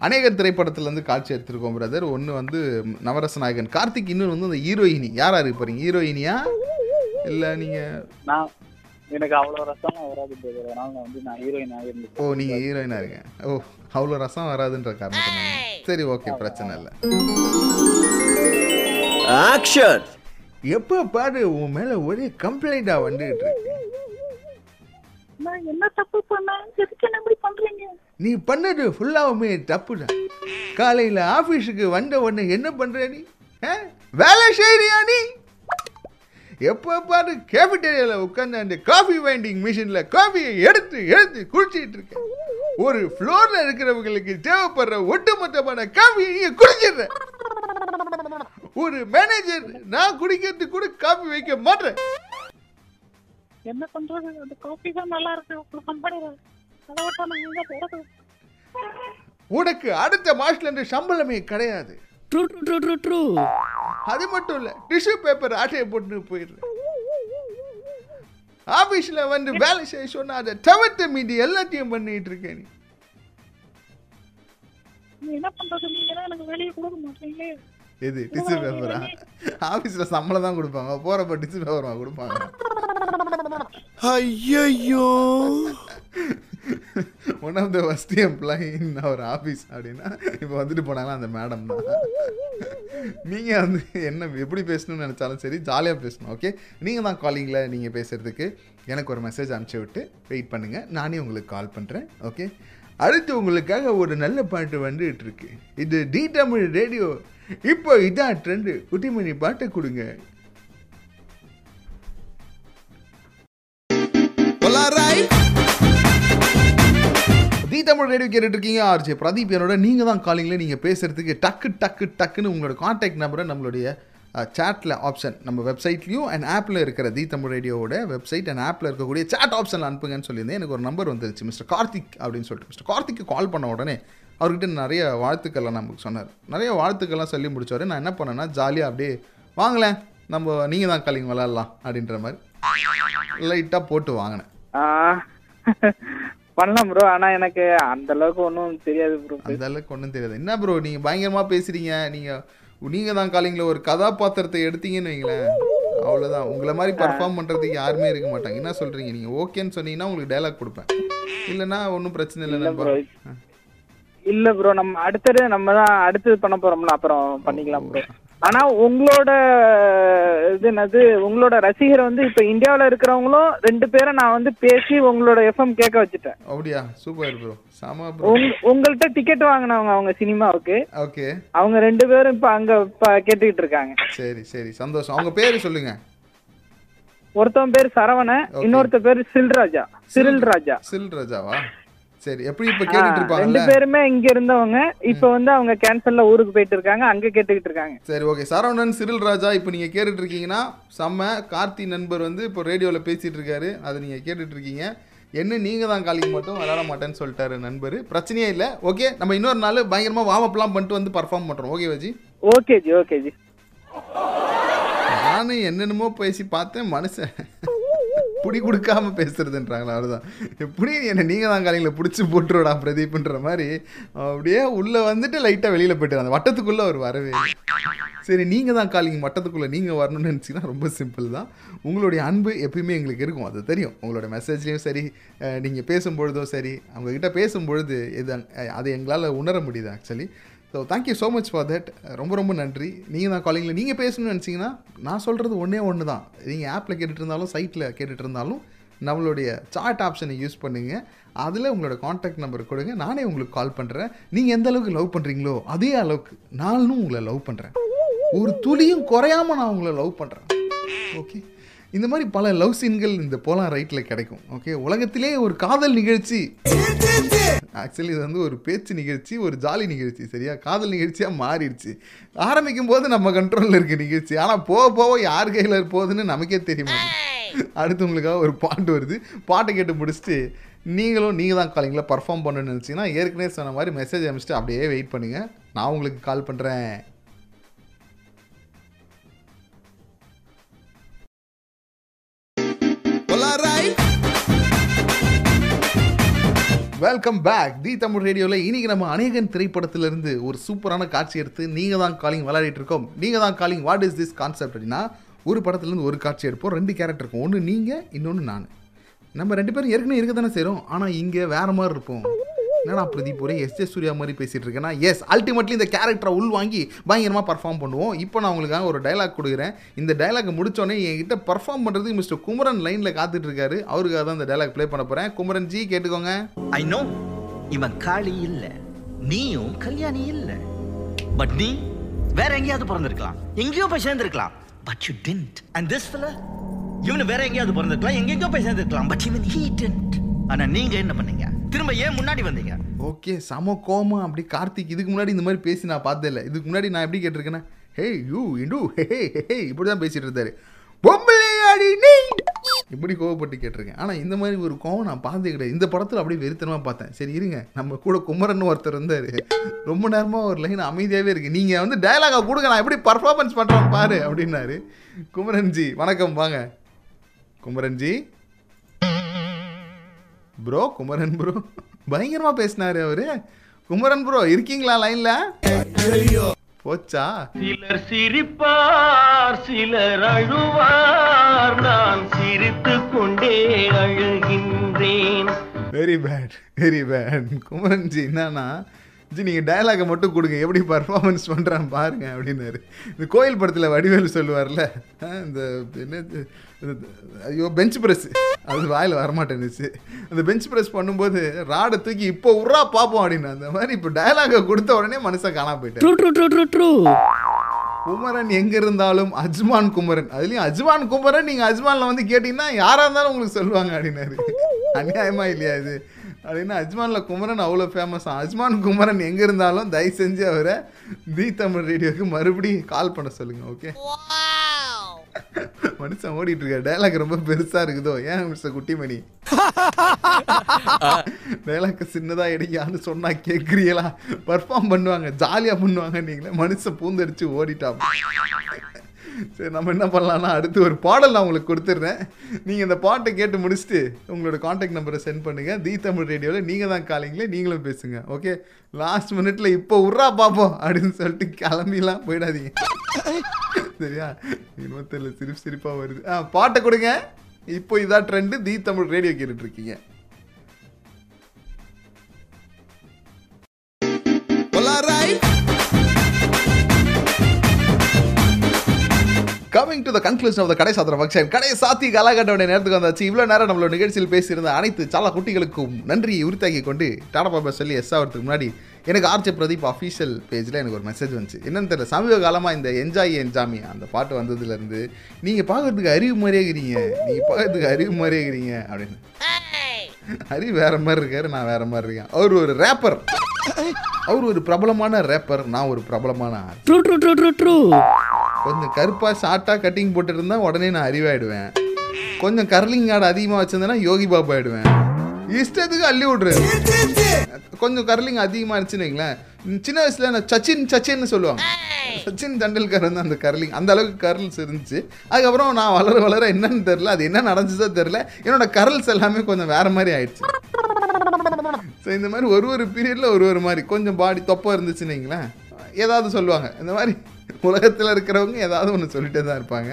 அநேகன் திரைப்படத்துலேருந்து காட்சி எடுத்திருக்கோம் பிரதர் ஒன்று வந்து நவரச நாயகன். கார்த்திக் இன்னொன்று வந்து அந்த ஹீரோயினி யாரா இருக்க போறீங்க ஹீரோயினியா இல்லை நீங்கள் நான் எனக்கு அவ்வளவு ரசமா வராது. அதனால நான் வந்து நான் ஹீரோயின் ஆகிருந்து ஓ நீங்கள் ஹீரோயினாக இருங்க ஓ அவ்வளோ ரசம் வராதுன்ற காரணத்தினால. சரி ஓகே பிரச்சனை இல்லை. ஆக்ஷன் எப்போ பாரு உன் மேலே ஒரே கம்ப்ளைண்ட்டாக வந்துகிட்டு இருக்கு. நான் என்ன தப்பு பண்ணேன்? எதுக்கு என்ன இப்படி பண்றீங்க? நீ பண்ணது ஃபுல்லாவுமே தப்புதான். காலையில் ஆஃபீஸுக்கு வந்த உடனே என்ன பண்ணுற நீ? வேலை செய்றியா நீ? எப்போ பாரு கேபிட்டேரியாவில் உட்காந்து அந்த காஃபி வைண்டிங் மிஷினில் காஃபியை எடுத்து எடுத்து குடிச்சிட்டு இருக்க ஒரு ஃப்ளோரில் இருக்கிறவங்களுக்கு தேவைப்படுற ஒட்டுமொத்தமான காஃபியை நீ குடிச்சிடுற ஒரு மேனேஜர் நான் குடிக்கிறதுக்கு கூட காஃபி வைக்க மாட்டேன். என்ன பண்றது? அந்த காஃபி தான் நல்லா இருக்கு. உங்க கம்பெனில அதை விட்டா நான் எங்க போறது. உனக்கு அடுத்த மாசத்துல இருந்து சம்பளமே கிடையாது. True, true. அது மட்டும் இல்ல டிஷ்யூ பேப்பர் ஆட்டையை போட்டு போயிடுறேன். ஆபீஸ்ல வந்து வேலை செய்ய சொன்னா அதை தவிர்த்து மீதி எல்லாத்தையும் பண்ணிட்டு இருக்கேன் நீ. நீ என்ன பண்றது? நீங்க தான் எனக்கு வெளியே கொடுக்க மாட்டீங்களே. எது டிஷ்யூ பேப்பரா ஆபீஸ்ல சம்பளம் தான் கொடுப்பாங்க. போறப்ப டிஷ்யூ பேப்பரா கொடுப்பாங்க. ஐயோ one of the first employee in our office அப்படின்னா இப்போ வந்துட்டு போனாங்கன்னா அந்த மேடம் தான். நீங்கள் வந்து என்ன எப்படி பேசணும்னு நினச்சாலும் சரி ஜாலியாக பேசணும் ஓகே நீங்கள் தான் காலிங்கில் நீங்கள் பேசுகிறதுக்கு எனக்கு ஒரு மெசேஜ் அனுப்பிச்சி விட்டு வெயிட் பண்ணுங்கள் நானே உங்களுக்கு கால் பண்ணுறேன் ஓகே அடுத்து உங்களுக்காக ஒரு நல்ல பாட்டு வந்துட்டு இருக்கு. இது டி தமிழ் ரேடியோ. இப்போ இதான் ட்ரெண்டு குட்டிமணி பாட்டை கொடுங்க. தமிழ் ரேடியோ கேட்டுட்டு இருக்கீங்க ஆர்ஜே. பிரதீப் என்னோட நீங்கள் தான் காலிங்கில் நீங்கள் பேசுகிறதுக்கு டக்கு டக்கு டக்குன்னு உங்களோட காண்டாக்ட் நம்பரை நம்மளுடைய சேட்டில் ஆப்ஷன் நம்ம வெப்சைட்லேயும் அண்ட் ஆப்பில் இருக்கிற தி தமிழ் ரேடியோவோட வெப்சைட் அண்ட் ஆப்பில் இருக்கக்கூடிய சேட் ஆப்ஷனில் அனுப்புங்கன்னு சொல்லியிருந்தேன். எனக்கு ஒரு நம்பர் வந்துருச்சு மிஸ்டர் கார்த்திக் அப்படின்னு சொல்லிட்டு. மிஸ்டர் கார்த்திக்கு கால் பண்ண உடனே அவர்கிட்ட நிறைய வாழ்த்துக்கள்லாம் நமக்கு சொன்னார். நிறைய வாழ்த்துக்கள்லாம் சொல்லி முடிச்சவரை நான் என்ன பண்ணேன்னா ஜாலியாக அப்படியே வாங்களேன். நம்ம நீங்கள் தான் காலிங் விளாட்லாம் அப்படின்ற மாதிரி. லைட்டாக போட்டு வாங்கினேன். பண்ணலாம் ப்ரோ ஆனா எனக்கு அந்த அளவுக்கு ஒன்றும் தெரியாது ப்ரோ அந்த அளவுக்கு ஒன்றும் தெரியாது. என்ன ப்ரோ நீங்கள் பயங்கரமாக பேசுகிறீங்க நீங்கள் நீங்கள் தான் காலிங்கில் ஒரு கதாபாத்திரத்தை எடுத்தீங்கன்னு வைங்களேன். அவ்வளோதான் உங்களை மாதிரி பர்ஃபார்ம் பண்ணுறதுக்கு யாருமே இருக்க மாட்டாங்க. என்ன சொல்கிறீங்க நீங்கள் ஓகேன்னு சொன்னீங்கன்னா உங்களுக்கு டைலாக் கொடுப்பேன். இல்லைன்னா ஒன்றும் பிரச்சனை இல்லை bro. இல்ல ப்ரோ நம்ம அடுத்தது நம்ம தான் அடுத்தது பண்ண போறோம்ல. அப்புறம் பண்ணிக்கலாம் ப்ரோ ஆனா உங்களோட இது என்னது உங்களோட ரசிகர் வந்து இப்ப இந்தியாவுல இருக்கிறவங்களும் ரெண்டு பேரை நான் வந்து பேசி உங்களோட எஃப்எம் கேட்க வச்சுட்டேன். அப்படியா? சூப்பர் ப்ரோ சாமா உங்கள்ட்ட டிக்கெட் வாங்கினவங்க அவங்க சினிமாவுக்கு. ஓகே. அவங்க ரெண்டு பேரும் இப்ப அங்க கேட்டுக்கிட்டு இருக்காங்க. சரி சரி. சந்தோஷம். அவங்க பேர் சொல்லுங்க. ஒருத்தவன் பேர் சரவணன் இன்னொருத்த பேர் சில்ராஜா. சிரில் ராஜா சில் ராஜாவா சரி எப்படி இப்போ கேட்டுட்டு ரெண்டு இருப்பாங்கல்ல பேருமே இங்க இருந்தவங்க. இப்ப வந்து அவங்க கேன்சல்ல ஊருக்கு போயிட்டு இருக்காங்க அங்க கேட்டுக்கிட்டு இருக்காங்க சரி ஓகே சரவணன் சிறில் ராஜா இப்போ நீங்கள் கேட்டுட்டு இருக்கீங்கன்னா செம்ம கார்த்தி நண்பர் வந்து இப்போ ரேடியோவில் பேசிட்டு இருக்காரு அதை நீங்கள் கேட்டுட்டு இருக்கீங்க என்ன நீங்கள் தான் காலிங் மட்டும் விளாட மாட்டேன்னு சொல்லிட்டாரு நண்பர். பிரச்சனையே இல்லை. ஓகே நம்ம இன்னொரு நாள் பயங்கரமாக வார்ம் அப்லாம் பண்ணிட்டு வந்து பர்ஃபார்ம் பண்ணுறோம் ஓகே வஜி ஓகே ஜி ஓகே ஜி நானும் என்னென்னமோ பேசி பார்த்தேன் மனுஷன். புடி கொடுக்காம பேசுறதுன்றாங்களா அவ்வளோதான் எப்படி என்ன நீங்கள் தான் காலையில் பிடிச்சி போட்டுருடா பிரதீப்ன்ற மாதிரி அப்படியே உள்ளே வந்துட்டு லைட்டாக வெளியில் போயிட்டு அந்த வட்டத்துக்குள்ளே அவர் வரவே. சரி நீங்கள் தான் காலிங் வட்டத்துக்குள்ளே நீங்கள் வரணும்னு நினச்சிங்கன்னா ரொம்ப சிம்பிள் தான். உங்களுடைய அன்பு எப்பயுமே எங்களுக்கு இருக்கும் அது தெரியும். உங்களோட மெசேஜ்லேயும் சரி நீங்கள் பேசும்பொழுதும் சரி அவங்கக்கிட்ட பேசும்பொழுது இது அதை எங்களால் உணர முடியுது actually so thank you so much for that ரொம்ப ரொம்ப நன்றி. நீங்கள் தான் காலிங்கில் நீங்கள் பேசணும்னு நினச்சிங்கன்னா நான் சொல்கிறது ஒன்றே ஒன்று தான் நீங்கள் ஆப்பில் கேட்டுட்டு இருந்தாலும் சைட்டில் கேட்டுட்டு இருந்தாலும் நம்மளுடைய சாட் ஆப்ஷனை யூஸ் பண்ணுங்கள் அதில் உங்களோட காண்டாக்ட் நம்பர் கொடுங்க. நானே உங்களுக்கு கால் பண்ணுறேன் நீங்கள் எந்த அளவுக்கு லவ் பண்ணுறீங்களோ அதே அளவுக்கு நானும் உங்களை லவ் பண்ணுறேன் ஒரு துளியும் குறையாம நான் உங்களை லவ் பண்ணுறேன் ஓகே இந்த மாதிரி பல லவ் சீன்கள் இந்த போலாம் ரைட்டில் கிடைக்கும். ஓகே உலகத்திலே ஒரு காதல் நிகழ்ச்சி. ஆக்சுவலி இது வந்து ஒரு பேச்சு நிகழ்ச்சி ஒரு ஜாலி நிகழ்ச்சி சரியா? காதல் நிகழ்ச்சியாக மாறிடுச்சு. ஆரம்பிக்கும் போது நம்ம கண்ட்ரோலில் இருக்க நிகழ்ச்சி. ஆனால் போக போக யார் கையில் போகுதுன்னு நமக்கே தெரியுமா? அடுத்து உங்களுக்காக ஒரு பாட்டு வருது. பாட்டை கேட்டு முடிச்சுட்டு நீங்களும் நீங்கள் தான் காலிங்கில் பர்ஃபார்ம் பண்ணணும்னு நினச்சிங்கன்னா ஏற்கனவே சொன்ன மாதிரி மெசேஜ் அனுப்பிச்சிட்டு அப்படியே வெயிட் பண்ணுங்கள் நான் உங்களுக்கு கால் பண்ணுறேன் வெல்கம் பேக் தி தமிழ் ரேடியோவில் இன்றைக்கி நம்ம அநேகன் திரைப்படத்திலிருந்து ஒரு சூப்பரான காட்சி எடுத்து நீங்கள் தான் காலிங் விளையாடிட்டு இருக்கோம். நீங்கள் தான் calling what is this concept அப்படின்னா ஒரு படத்துலேருந்து ஒரு காட்சி எடுப்போம். ரெண்டு கேரக்டர் இருக்கும். ஒன்று நீங்கள் இன்னொன்று நான். நம்ம ரெண்டு பேரும் ஏற்கனவே இருக்க தானே செய்கிறோம் ஆனால் இங்கே வேறு மாதிரி இருப்போம். என்னடா பிரதீப் ஒரே எஸ் ஜே சூர்யா மாதிரி பேசிட்டு இருக்கேன்னா? எஸ் அல்டிமேட்லி இந்த கேரக்டரை உள் வாங்கி பயங்கரமாக பர்ஃபார்ம் பண்ணுவோம். இப்போ நான் உங்களுக்காக ஒரு டைலாக் கொடுக்குறேன். இந்த டைலாக் முடித்தோடனே என்கிட்ட பர்ஃபார்ம் பண்ணுறதுக்கு மிஸ்டர் குமரன் லைனில் காத்துட்டு இருக்காரு. அவருக்காக தான் இந்த டைலாக் ப்ளே பண்ண போகிறேன் குமரன் ஜி கேட்டுக்கோங்க. ஐ நோ இவன் காளி இல்லை. நீயும் கல்யாணி இல்லை. பட் நீ வேற எங்கேயாவது பிறந்திருக்கலாம். எங்கேயோ போய் சேர்ந்திருக்கலாம். But you tend and this ஃபில இவனு வேற எங்கேயாவது பிறந்திருக்கலாம். எங்கெங்கயோ போய் சேர்ந்திருக்கலாம். பட் இவன் ஹீ டென்ட் ஆனா நீங்கள் என்ன பண்ணீங்க? திரும்ப ஏன் முன்னாடி வந்தீங்க? ஓகே சம கோமா அப்படி கார்த்திக் இதுக்கு முன்னாடி இந்த மாதிரி பேசி நான் பார்த்தே இல்லை இதுக்கு முன்னாடி நான் எப்படி கேட்டிருக்கேன்னா ஹே யூ இண்டு ஹே ஹே ஹே இப்படி தான் பேசிட்டு இருந்தாரு. பொம்பளையாடி நீ! இப்படி கோவப்பட்டு கேட்டிருக்கேன். ஆனால் இந்த மாதிரி ஒரு கோவம் நான் பார்த்தே கிடையாது. இந்த படத்தில் அப்படியே வெறித்தனமாக பார்த்தேன். சரி இருங்க. நம்ம கூட குமரன் ஒருத்தர் இருந்தார். ரொம்ப நேரமாக ஒரு லைன் அமைதியாகவே இருக்குது நீங்கள் வந்து டயலாகை கொடுங்க. நான் எப்படி பர்ஃபார்மன்ஸ் பண்ணுறேன் பாரு அப்படின்னாரு. குமரன்ஜி வணக்கம் வாங்க. குமரன்ஜி? ப்ரோ குமரன் ப்ரோ பயங்கரமா பேசினாரு அவரு. குமரன் ப்ரோ இருக்கீங்களா லைன்ல போச்சா? சிலர் சிரிப்பார் சிலர் அழுவார். நான் சிரித்துக் கொண்டே அழுகின்றேன். Very bad very bad Kumaran ji என்னன்னா ஜி நீங்கள் டயலாகை மட்டும் கொடுங்க. எப்படி பர்ஃபார்மன்ஸ் பண்ணுறான்னு பாருங்க அப்படின்னாரு. இந்த கோயில் படத்தில் வடிவேலு சொல்லுவார்ல இந்த என்னது? இது- ஐயோ பெஞ்ச் ப்ரெஸ் அது வாயில் வரமாட்டேன்னுச்சு அந்த பெஞ்ச் ப்ரெஸ் பண்ணும்போது ராடை தூக்கி இப்போ உர்றா பார்ப்போம் அப்படின்னு அந்த மாதிரி இப்போ டயலாகை கொடுத்த உடனே மனுஷன் காணா போயிட்டார். True true true true true Kumaran எங்க இருந்தாலும் அஜ்மான் குமரன். அதுலயும் அஜ்மான் குமரன் நீங்க அஜ்மான்ல வந்து கேட்டீங்கன்னா யாரா இருந்தாலும் உங்களுக்கு சொல்லுவாங்க அப்படின்னாரு. அநியாயமா இல்லையா இது? அப்படின்னா அஜ்மான்ல குமரன் அவ்வளோ ஃபேமஸ் அஜ்மான் குமரன் எங்க இருந்தாலும் தயவு செஞ்சு அவரை தி தமிழ் ரேடியோக்கு மறுபடியும் கால் பண்ண சொல்லுங்க ஓகே மனுஷன் ஓடிட்டு இருக்காரு டைலாக் ரொம்ப பெருசா இருக்குதோ? ஏன் மிஸ்டர் குட்டிமணி? டைலாக் சின்னதா எடுக்கியான்னு சொன்னா கேக்குறீங்களா? பர்ஃபார்ம் பண்ணுவாங்க ஜாலியா பண்ணுவாங்க நீங்களே. மனுஷன் பூந்தடிச்சு ஓடிட்டான். சரி நம்ம என்ன பண்ணலாம்னா அடுத்து ஒரு பாடல் நான் உங்களுக்கு கொடுத்துட்றேன். நீங்கள் இந்த பாட்டை கேட்டு முடிச்சுட்டு உங்களோட காண்டாக்ட் நம்பரை சென்ட் பண்ணுங்கள் தி தமிழ் ரேடியோவில் நீங்கள் தான் காலிங்களே நீங்களும் பேசுங்க ஓகே லாஸ்ட் மினிட்ல இப்போ உர்றா பார்ப்போம் அப்படின்னு சொல்லிட்டு கிளம்பிலாம் போயிடாதீங்க. சரியா இருபத்தேழு சிரிப்பு சிரிப்பாக வருது. ஆ பாட்டை கொடுங்க. இப்போ இதான் ட்ரெண்டு தி தமிழ் ரேடியோ கேட்டுட்டு இருக்கீங்க. Coming to the conclusion of the கடை சாத்திர ஃபங்க்ஷன் கடை சாத்தி காலகட்டோட நேரத்துக்கு வந்தாச்சு. இவ்வளோ நேரம் நம்மளோட நிகழ்ச்சியில் பேசியிருந்த அனைத்து சாலா குட்டிகளுக்கும் நன்றி உரித்தாக்கி கொண்டு டாடா பாபா சொல்லி எஸ் ஆகிறதுக்கு முன்னாடி எனக்கு ஆர்ஜே பிரதீப் அஃபீஷியல் பேஜில் எனக்கு ஒரு மெசேஜ் வந்துச்சு. என்னன்னு தெரியல சமீப காலமாக இந்த என்ஜாய் என்ஜாமி அந்த பாட்டு வந்ததுலேருந்து நீங்கள் பார்க்கறதுக்கு அறிவு மாதிரியே இருக்கிறீங்க நீங்கள் பார்க்கறதுக்கு அறிவு மாதிரியே இருக்கிறீங்க அப்படின்னு. அறிவு வேற மாதிரி இருக்காரு நான் வேற மாதிரி இருக்கேன். அவர் ஒரு ரேப்பர் அவர் ஒரு பிரபலமான ரேப்பர் நான் ஒரு பிரபலமான ஆள் true true true true true கொஞ்சம் கருப்பா ஷார்ட்டாக கட்டிங் போட்டுட்டு இருந்தா உடனே நான் அறிவாயிடுவேன். கொஞ்சம் கர்லிங் ஆடு அதிகமாக வச்சிருந்தேன்னா யோகி பாபு ஆயிடுவேன். இஷ்டத்துக்கு அள்ளி விட்றது கொஞ்சம் கர்லிங் அதிகமாக இருந்துச்சுன்னு வைங்களேன். சின்ன வயசுல நான் சச்சின் சச்சின்னு சொல்லுவாங்க. சச்சின் டெண்டுல்கர் வந்து அந்த கர்லிங். அந்த அளவுக்கு கர்ல்ஸ் இருந்துச்சு. அதுக்கப்புறம் நான் வளர வளர என்னன்னு தெரில அது என்ன நடந்துச்சோ தெரில என்னோட கர்ல்ஸ் எல்லாமே கொஞ்சம் வேற மாதிரி ஆயிடுச்சு. ஸோ இந்த மாதிரி ஒரு ஒரு பீரியடில் ஒரு ஒரு மாதிரி. கொஞ்சம் பாடி தொப்பம் இருந்துச்சுன்னு வைங்களேன். ஏதாவது சொல்லுவாங்க. இந்த மாதிரி உலகத்தில் இருக்கிறவங்க ஏதாவது ஒன்று சொல்லிட்டே தான் இருப்பாங்க.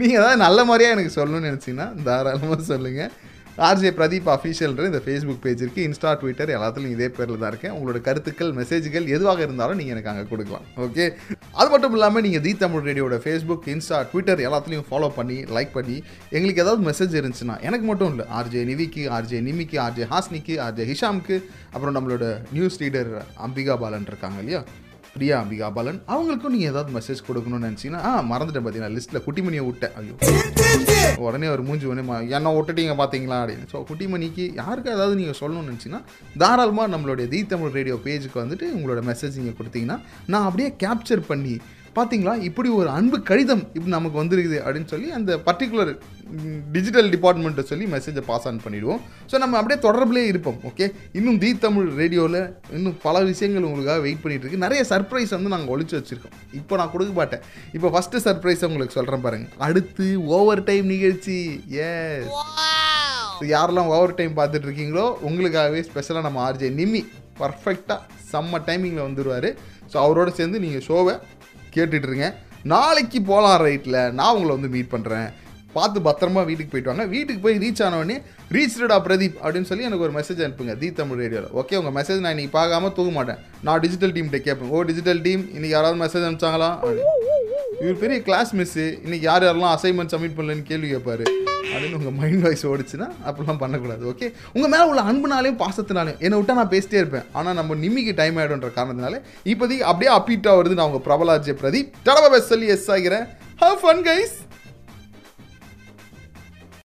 நீங்கள் ஏதாவது நல்ல மாதிரியாக எனக்கு சொல்லணும்னு நினச்சிங்கன்னா தாராளமாக சொல்லுங்கள் ஆர்ஜே பிரதீப் அஃபீஷியல்ன்ற இந்த ஃபேஸ்புக் பேஜ் இருக்குது இன்ஸ்டா ட்விட்டர் எல்லாத்துலையும் இதே பேரில் தான் இருக்கேன் உங்களோட கருத்துக்கள் மெசேஜ்கள் எதுவாக இருந்தாலும் நீங்கள் எனக்கு அங்கே கொடுக்கலாம். ஓகே அது மட்டும் இல்லாமல் நீங்கள் தி தமிழ் ரேடியோட ஃபேஸ்புக் இன்ஸ்டா ட்விட்டர் எல்லாத்துலேயும் ஃபாலோ பண்ணி லைக் பண்ணி எங்களுக்கு ஏதாவது மெசேஜ் இருந்துச்சுன்னா எனக்கு மட்டும் இல்லை ஆர்ஜே நிவிக்கு ஆர்ஜே நிமிக்கு ஆர்ஜே ஹாஸ்னிக்கு ஆர்ஜே ஹிஷாம்க்கு அப்புறம் நம்மளோட நியூஸ் ரீடர் அம்பிகா பாலன் இருக்காங்க இல்லையா? பிரியா அம்பிகா பாலன் அவங்களுக்கும் நீங்கள் ஏதாவது மெசேஜ் கொடுக்கணும்னு நினச்சிங்கன்னா ஆ மறந்துட்டேன் பார்த்தீங்கன்னா லிஸ்ட்டில் குட்டிமணியை விட்டேன். ஐயோ. உடனே ஒரு மூஞ்சி உடனே என்ன விட்டுட்டீங்க பார்த்தீங்களா அப்படின்னு. ஸோ குட்டிமணிக்கு யாருக்கு ஏதாவது நீங்கள் சொல்லணும்னு நினச்சிங்கன்னா தாராளமாக நம்மளுடைய தி தமிழ் ரேடியோ பேஜுக்கு வந்துட்டு உங்களோட மெசேஜ் நீங்கள் கொடுத்தீங்கன்னா நான் அப்படியே கேப்சர் பண்ணி பார்த்தீங்களா இப்படி ஒரு அன்பு கடிதம் இப்படி நமக்கு வந்திருக்குது அப்படின்னு சொல்லி அந்த பர்டிகுலர் டிஜிட்டல் டிபார்ட்மெண்ட்டை சொல்லி மெசேஜை பாஸ் ஆன் பண்ணிடுவோம். ஸோ நம்ம அப்படியே தொடர்புலேயே இருப்போம் ஓகே இன்னும் தி தமிழ் ரேடியோவில் இன்னும் பல விஷயங்கள் உங்களுக்காக வெயிட் பண்ணிட்டு இருக்கு. நிறைய சர்ப்ரைஸ் வந்து நாங்கள் ஒழிச்சு வச்சிருக்கோம். இப்போ நான் கொடுக்க மாட்டேன். இப்போ ஃபஸ்ட்டு சர்ப்ரைஸ் உங்களுக்கு சொல்கிறேன் பாருங்க. அடுத்து ஓவர் டைம் நிகழ்ச்சி எஸ் யாரெல்லாம் ஓவர் டைம் பார்த்துட்டு இருக்கீங்களோ உங்களுக்காகவே ஸ்பெஷலாக நம்ம ஆர்ஜே நிம்மி. பர்ஃபெக்டாக செம்ம டைமிங்கில் வந்துடுவார் ஸோ அவரோட சேர்ந்து நீங்கள் ஷோவை கேட்டுட்டு இருங்க நாளைக்கு போகலாம் ரைட்டில் நான் உங்களை வந்து மீட் பண்ணுறேன் பார்த்து பத்திரமா வீட்டுக்கு போயிட்டு வாங்க. வீட்டுக்கு போய் ரீச் ஆனவொடனே ரீச்டா பிரதீப் அப்படின்னு சொல்லி எனக்கு ஒரு மெசேஜ் அனுப்புங்க. தி தமிழ் ரேடியோவில் ஓகே உங்கள் மெசேஜ் நான் இன்னைக்கு பார்க்காம தூங்க மாட்டேன். நான் டிஜிட்டல் டீம்கிட்ட கேட்பேன். ஓ டிஜிட்டல் டீம் இன்னைக்கு யாராவது மெசேஜ் அனுப்பிச்சாங்களா? இவர் பெரிய கிளாஸ் மிஸ்ஸு இன்னைக்கு யார் யாரெல்லாம் அசைன்மெண்ட் சப்மிட் பண்ணலன்னு கேள்வி கேட்பார். அப்படின்னு உங்கள் மைண்ட் வாய்ஸ் ஓடிச்சுன்னா அப்படிலாம் பண்ணக்கூடாது ஓகே உங்கள் மேலே உள்ள அன்புனாலையும் பாசத்தினாலையும் என்னை விட்டா நான் பேசிட்டே இருப்பேன். ஆனால் நம்ம நிம்மிக்கு டைம் ஆகிடும்ன்ற காரணத்தினால இப்போதைக்கு அப்படியே அப்பீட்டாக வருது நான் உங்கள் பிரபலாஜ்ய பிரதீப். தடவை சொல்லி எஸ் ஆகிறேன். Have fun guys